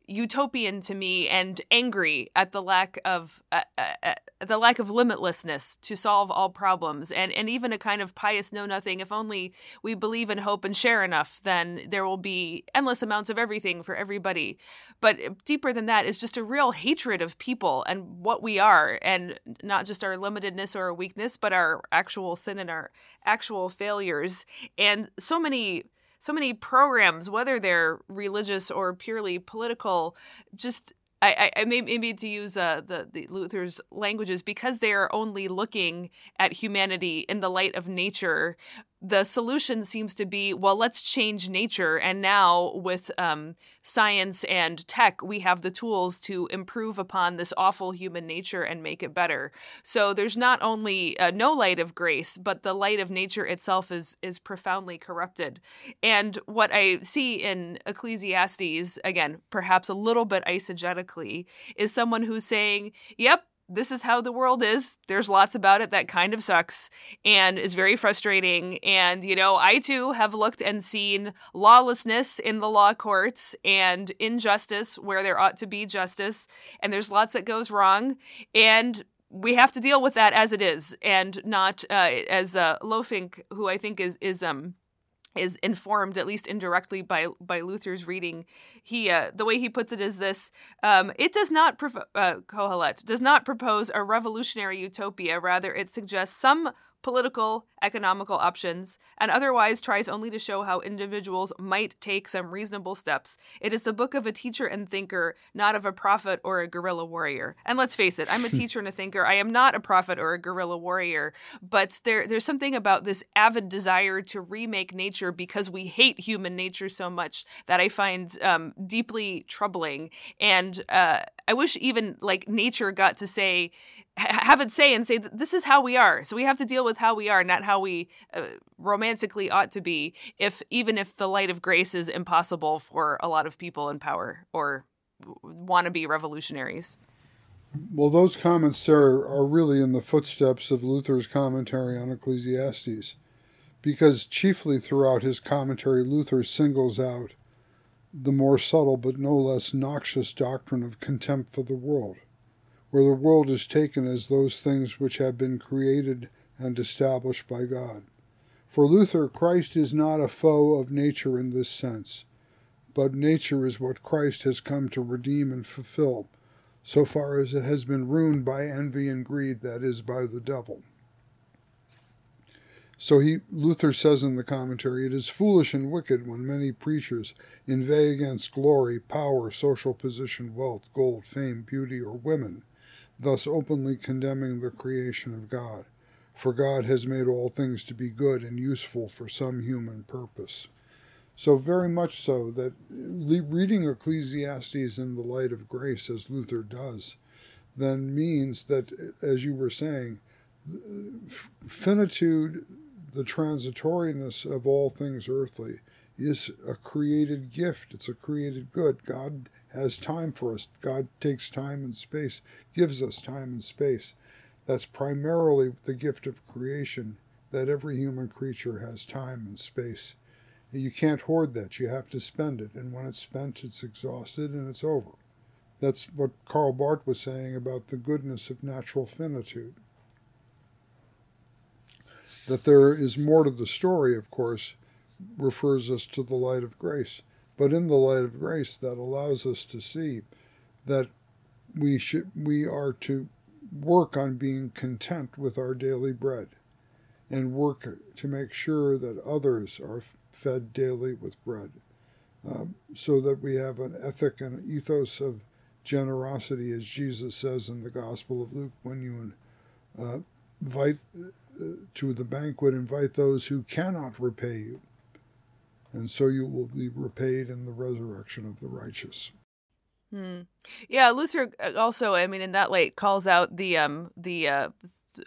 utopian to me and angry at the lack of uh, uh, uh, the lack of limitlessness to solve all problems and and even a kind of pious know nothing. If only we believe in hope and share enough then there will be endless amounts of everything for everybody. But deeper than that is just a real hatred of people and what we are and not just our limitedness or our weakness but our actual sin and our actual failures. And so many so many programs, whether they're religious or purely political, just I, I, maybe to use uh, the, the Luther's languages because they are only looking at humanity in the light of nature the solution seems to be well let's change nature. And now with um, science and tech we have the tools to improve upon this awful human nature and make it better. So there's not only uh, no light of grace but the light of nature itself is is profoundly corrupted. And what i see in ecclesiastes again perhaps a little bit eisegetically is someone who's saying yep this is how the world is. There's lots about it that kind of sucks and is very frustrating. And, you know, I too have looked and seen lawlessness in the law courts and injustice where there ought to be justice. And there's lots that goes wrong. And we have to deal with that as it is and not uh, as uh, Lohfink, who I think is, is, um, is informed at least indirectly by by Luther's reading. He uh, the way he puts it is this: um, it does not uh, Kohelet does not propose a revolutionary utopia. Rather, it suggests some political, economical options, and otherwise tries only to show how individuals might take some reasonable steps. It is the book of a teacher and thinker, not of a prophet or a guerrilla warrior. And let's face it, I'm a teacher and a thinker. I am not a prophet or a guerrilla warrior, but there there's something about this avid desire to remake nature because we hate human nature so much that I find um, deeply troubling. And uh, I wish even like nature got to say have it say and say this is how we are. So we have to deal with how we are, not how we uh, romantically ought to be. If even if the light of grace is impossible for a lot of people in power or want to be revolutionaries. Well, those comments, Sarah, are really in the footsteps of Luther's commentary on Ecclesiastes, because chiefly throughout his commentary, Luther singles out the more subtle but no less noxious doctrine of contempt for the world where the world is taken as those things which have been created and established by God. For Luther, Christ is not a foe of nature in this sense, but nature is what Christ has come to redeem and fulfill, so far as it has been ruined by envy and greed, that is, by the devil. So he Luther says in the commentary, it is foolish and wicked when many preachers inveigh against glory, power, social position, wealth, gold, fame, beauty, or women, thus openly condemning the creation of God. For God has made all things to be good and useful for some human purpose. So, very much so that reading Ecclesiastes in the light of grace, as Luther does, then means that, as you were saying, finitude, the transitoriness of all things earthly, is a created gift. It's a created good. God has time for us. God takes time and space, gives us time and space. That's primarily the gift of creation that every human creature has time and space. You can't hoard that. You have to spend it. And when it's spent, it's exhausted and it's over. That's what Karl Barth was saying about the goodness of natural finitude. That there is more to the story, of course, refers us to the light of grace. But in the light of grace, that allows us to see that we should we are to work on being content with our daily bread and work to make sure that others are fed daily with bread um, so that we have an ethic and ethos of generosity as jesus says in the gospel of luke when you uh, invite to the banquet invite those who cannot repay you and so you will be repaid in the resurrection of the righteous Hmm. Yeah, Luther uh, also, I mean, in that light, calls out the um the uh,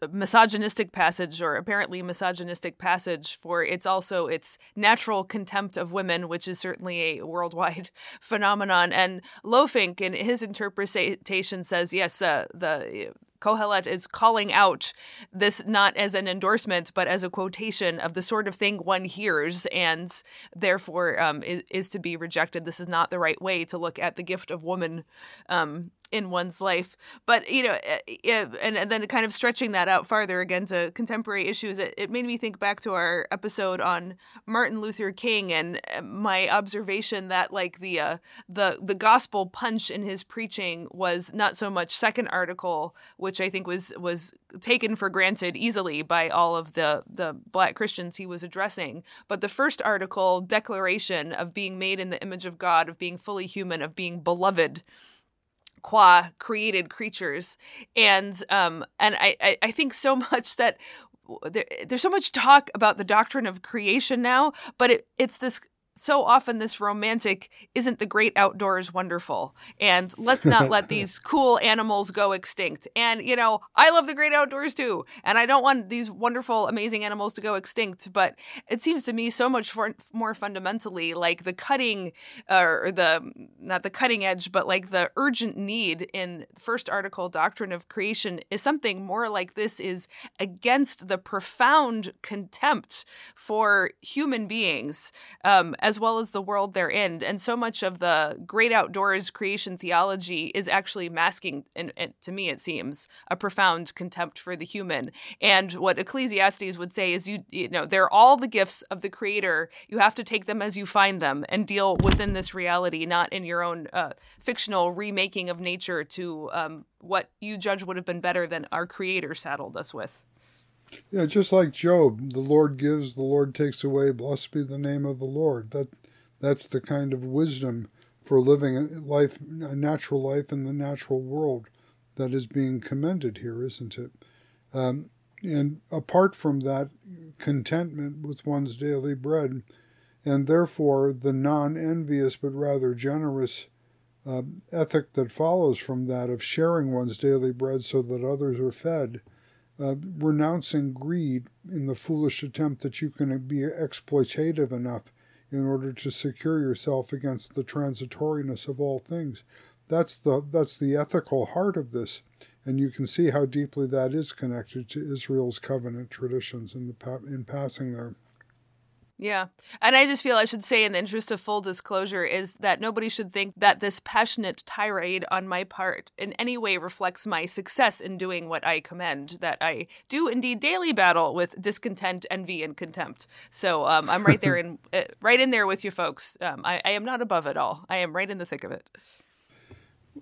misogynistic passage or apparently misogynistic passage for it's also its natural contempt of women, which is certainly a worldwide phenomenon. And Lohfink, in his interpretation, says yes, uh, the Kohelet is calling out this not as an endorsement, but as a quotation of the sort of thing one hears and therefore um, is, is, to be rejected. This is not the right way to look at the gift of woman um, in one's life. But, you know, eh, eh, and, and, then kind of stretching that out farther again to contemporary issues, it, it made me think back to our episode on Martin Luther King and eh, my observation that like the uh, the the gospel punch in his preaching was not so much second article, which I think was was taken for granted easily by all of the the black Christians he was addressing, but the first article declaration of being made in the image of God, of being fully human, of being beloved qua created creatures. And um and i i think so much that there, there's so much talk about the doctrine of creation now but it, it's this so often this romantic isn't the great outdoors wonderful. And let's not let these cool animals go extinct. And you know i love the great outdoors too. And i don't want these wonderful amazing animals to go extinct but it seems to me so much for, more fundamentally like the cutting uh, or the not the cutting edge but like the urgent need in first article doctrine of creation is something more like this is against the profound contempt for human beings. Um, as well as the world they're in. And so much of the great outdoors creation theology is actually masking, and, to me it seems, a profound contempt for the human. And what Ecclesiastes would say is, you you know, they're all the gifts of the Creator. You have to take them as you find them and deal within this reality, not in your own uh, fictional remaking of nature to um, what you judge would have been better than our Creator saddled us with. Yeah, just like Job, the Lord gives, the Lord takes away. Blessed be the name of the Lord. That that's the kind of wisdom for living a life, a natural life in the natural world, that is being commended here, isn't it? Um, and apart from that, contentment with one's daily bread, and therefore the non-envious but rather generous uh, ethic that follows from that of sharing one's daily bread so that others are fed uh, renouncing greed in the foolish attempt that you can be exploitative enough in order to secure yourself against the transitoriness of all things. That's the that's the ethical heart of this, and you can see how deeply that is connected to Israel's covenant traditions in the in passing there. Yeah. And I just feel I should say, in the interest of full disclosure, is that nobody should think that this passionate tirade on my part in any way reflects my success in doing what I commend, that I do indeed daily battle with discontent, envy, and contempt. So um, I'm right there in, uh, right in there with you folks. Um, I, I am not above it all. I am right in the thick of it.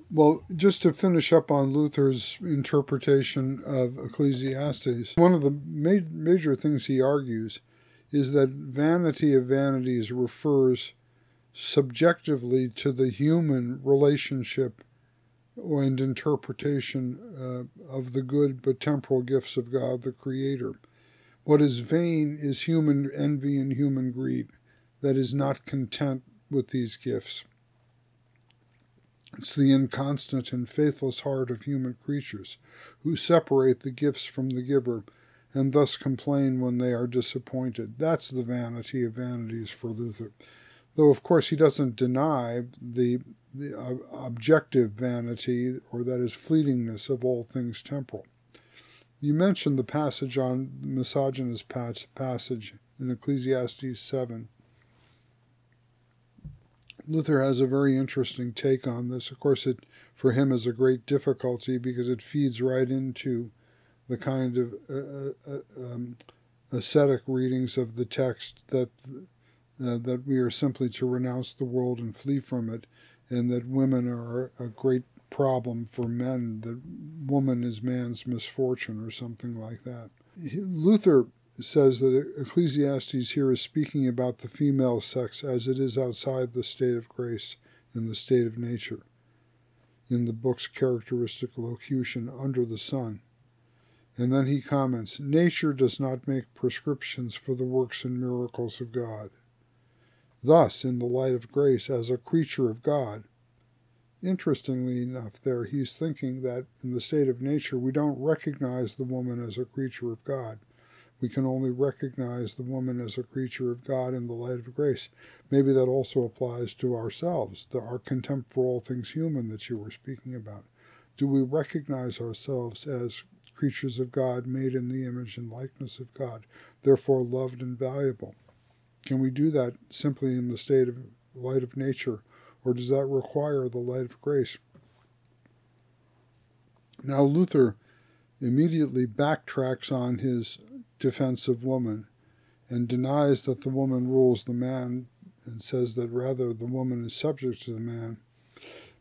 Well, just to finish up on Luther's interpretation of Ecclesiastes, one of the ma- major things he argues is that vanity of vanities refers subjectively to the human relationship and interpretation uh, of the good but temporal gifts of God the Creator. What is vain is human envy and human greed that is not content with these gifts. It's the inconstant and faithless heart of human creatures who separate the gifts from the giver and thus complain when they are disappointed. That's the vanity of vanities for Luther. Though, of course, he doesn't deny the, the uh, objective vanity, or that is fleetingness of all things temporal. You mentioned the passage on misogynist passage in Ecclesiastes 7. Luther has a very interesting take on this. Of course, it for him is a great difficulty because it feeds right into the kind of uh, uh, uh um, ascetic readings of the text that uh, that we are simply to renounce the world and flee from it, and that women are a great problem for men, that woman is man's misfortune or something like that. Luther says that Ecclesiastes here is speaking about the female sex as it is outside the state of grace in the state of nature, in the book's characteristic locution under the sun. And then he comments Nature does not make prescriptions for the works and miracles of God. Thus, in the light of grace, as a creature of God, interestingly enough, there he's thinking that in the state of nature we don't recognize the woman as a creature of God. We can only recognize the woman as a creature of God in the light of grace. Maybe that also applies to ourselves, the, our contempt for all things human that you were speaking about. Do we recognize ourselves as creatures of God, made in the image and likeness of God, therefore loved and valuable. Can we do that simply in the state of light of nature, or does that require the light of grace? Now, Luther immediately backtracks on his defense of woman and denies that the woman rules the man and says that rather the woman is subject to the man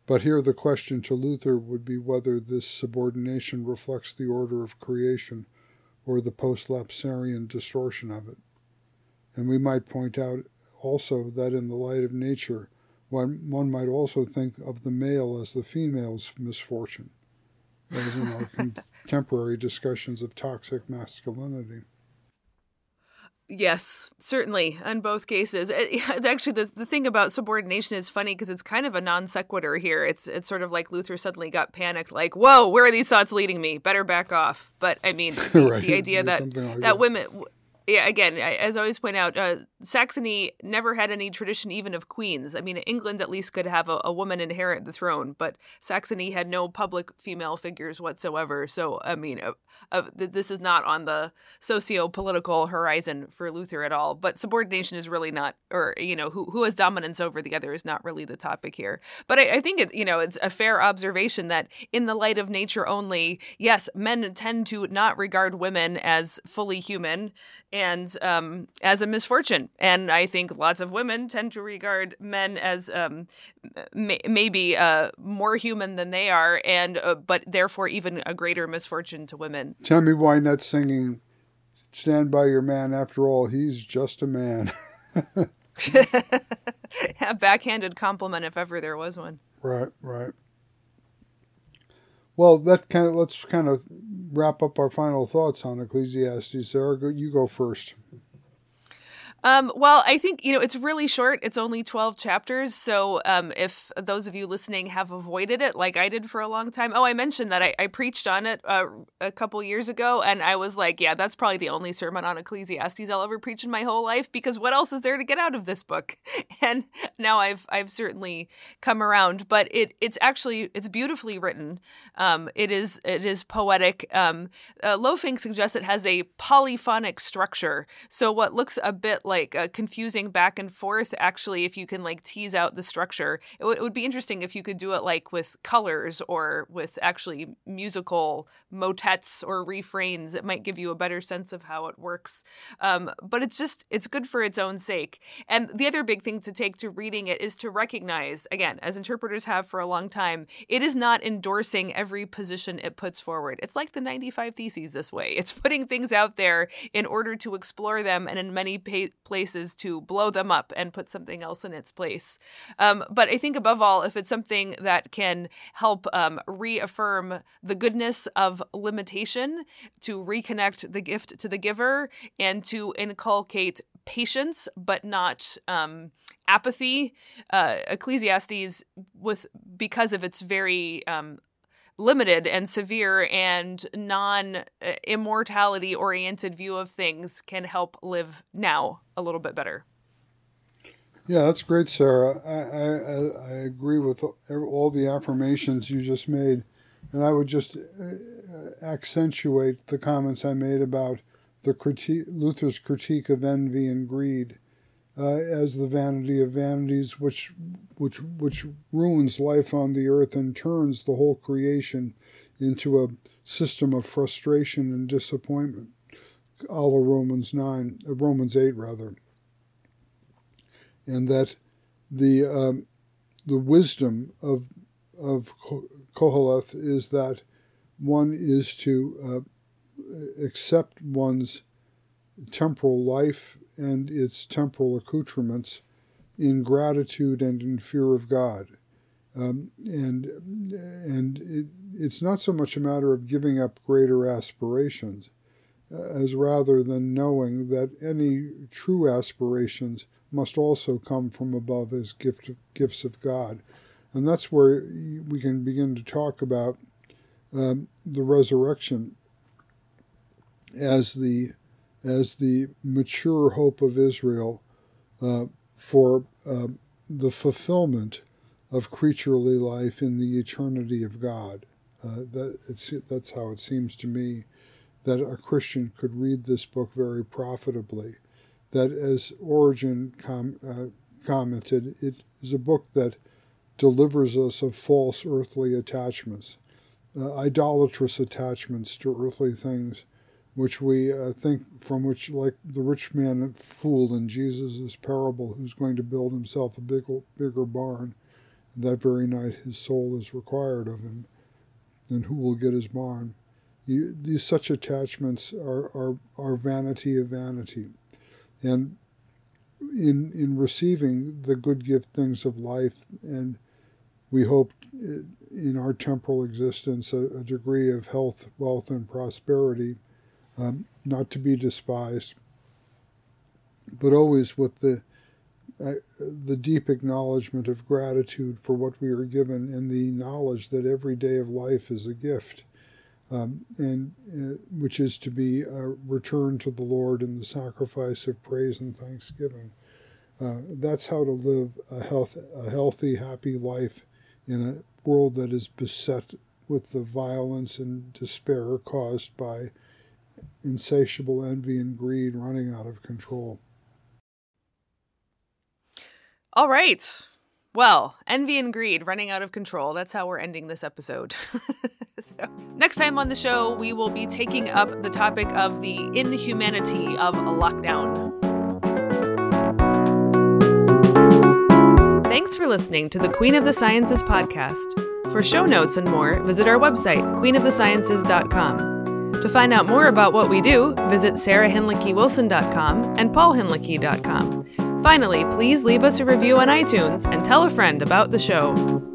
but here the question to Luther would be whether this subordination reflects the order of creation or the post-lapsarian distortion of it. And we might point out also that in the light of nature, one, one might also think of the male as the female's misfortune, as in our contemporary discussions of toxic masculinity. Yes, certainly, in both cases. It, actually, the, the thing about subordination is funny because it's kind of a non sequitur here. It's it's sort of like Luther suddenly got panicked, like, "Whoa, where are these thoughts leading me? Better back off." But I mean, the, right. the idea that like that, that women yeah, again, as I always point out, uh, Saxony never had any tradition even of queens. I mean, England at least could have a, a, woman inherit the throne, but Saxony had no public female figures whatsoever. So, I mean, uh, uh, this is not on the socio political horizon for Luther at all. But subordination is really not, or, you know, who, who has dominance over the other is not really the topic here. But I, I think, it, you know, it's a fair observation that in the light of nature only, yes, men tend to not regard women as fully human and um, as a misfortune. And I think lots of women tend to regard men as um, may- maybe uh, more human than they are, and uh, but therefore even a greater misfortune to women. Tell me why not singing "Stand by Your Man"? After all, he's just a man. a backhanded compliment, if ever there was one. Right, right. Well, that kind of let's kind of wrap up our final thoughts on Ecclesiastes. Sarah, you go first. Um, well, I think, you know, it's really short. It's only 12 chapters. So um, if those of you listening have avoided it like I did for a long time, oh, I mentioned that I, I preached on it uh, a couple years ago. And I was like, yeah, that's probably the only sermon on Ecclesiastes I'll ever preach in my whole life because what else is there to get out of this book? And now I've I've certainly come around, but it it's actually it's beautifully written. Um, it is it is poetic. Um, uh, Lohfink suggests it has a polyphonic structure. So what looks a bit like like uh, confusing back and forth actually if you can like tease out the structure. It, w- it, would be interesting if you could do it like with colors or with actually musical motets or refrains. It might give you a better sense of how it works. Um, but it's just it's good for its own sake. And the other big thing to take to reading it is to recognize again as interpreters have for a long time it is not endorsing every position it puts forward. It's like the 95 theses this way. It's putting things out there in order to explore them and in many pa- places to blow them up and put something else in its place. Um, but I think above all, if it's something that can help um, reaffirm the goodness of limitation, to reconnect the gift to the giver, and to inculcate patience but not um, apathy. Uh, Ecclesiastes, with because of its very um, limited and severe and non uh, immortality oriented view of things can help live now a little bit better. Yeah, that's great, Sarah. I, I, I agree with all the affirmations you just made. And I would just uh, accentuate the comments I made about the critique, Luther's critique of envy and greed uh, as the vanity of vanities, which, which, which ruins life on the earth and turns the whole creation into a system of frustration and disappointment, a la Romans 9, uh, Romans 8 rather. And that the, um, the wisdom of, of Koheleth is that one is to uh, accept one's temporal life and its temporal accoutrements in gratitude and in fear of God. Um, and and it, it's not so much a matter of giving up greater aspirations, uh, as rather than knowing that any true aspirations must also come from above as gift, gifts of God. And that's where we can begin to talk about um, the resurrection as the as the mature hope of Israel uh, for uh, the fulfillment of creaturely life in the eternity of God. Uh, that that's how it seems to me that a Christian could read this book very profitably. That, as Origen com, uh, commented, it is a book that delivers us of false earthly attachments, uh, idolatrous attachments to earthly things, which we uh, think from which, like the rich man fooled in Jesus' parable, who's going to build himself a bigger, bigger barn, and that very night his soul is required of him, and who will get his barn? You, these such attachments are, are, are vanity of vanity. And in, in receiving the good gift things of life, and we hope in our temporal existence a, a degree of health, wealth, and prosperity, um, not to be despised, but always with the uh, the deep acknowledgement of gratitude for what we are given and the knowledge that every day of life is a gift, um, and uh, which is to be a return to the Lord in the sacrifice of praise and thanksgiving. Uh, that's how to live a, health, a healthy, happy life in a world that is beset with the violence and despair caused by insatiable envy and greed running out of control. All right. Well, envy and greed running out of control. That's how we're ending this episode. so, next time on the show, we will be taking up the topic of the inhumanity of a lockdown. Thanks for listening to the Queen of the Sciences podcast. For show notes and more, visit our website, queenofthesciences.com. To find out more about what we do, visit sarahhinlickywilson.com and paulhinlicky.com. Finally, please leave us a review on iTunes and tell a friend about the show.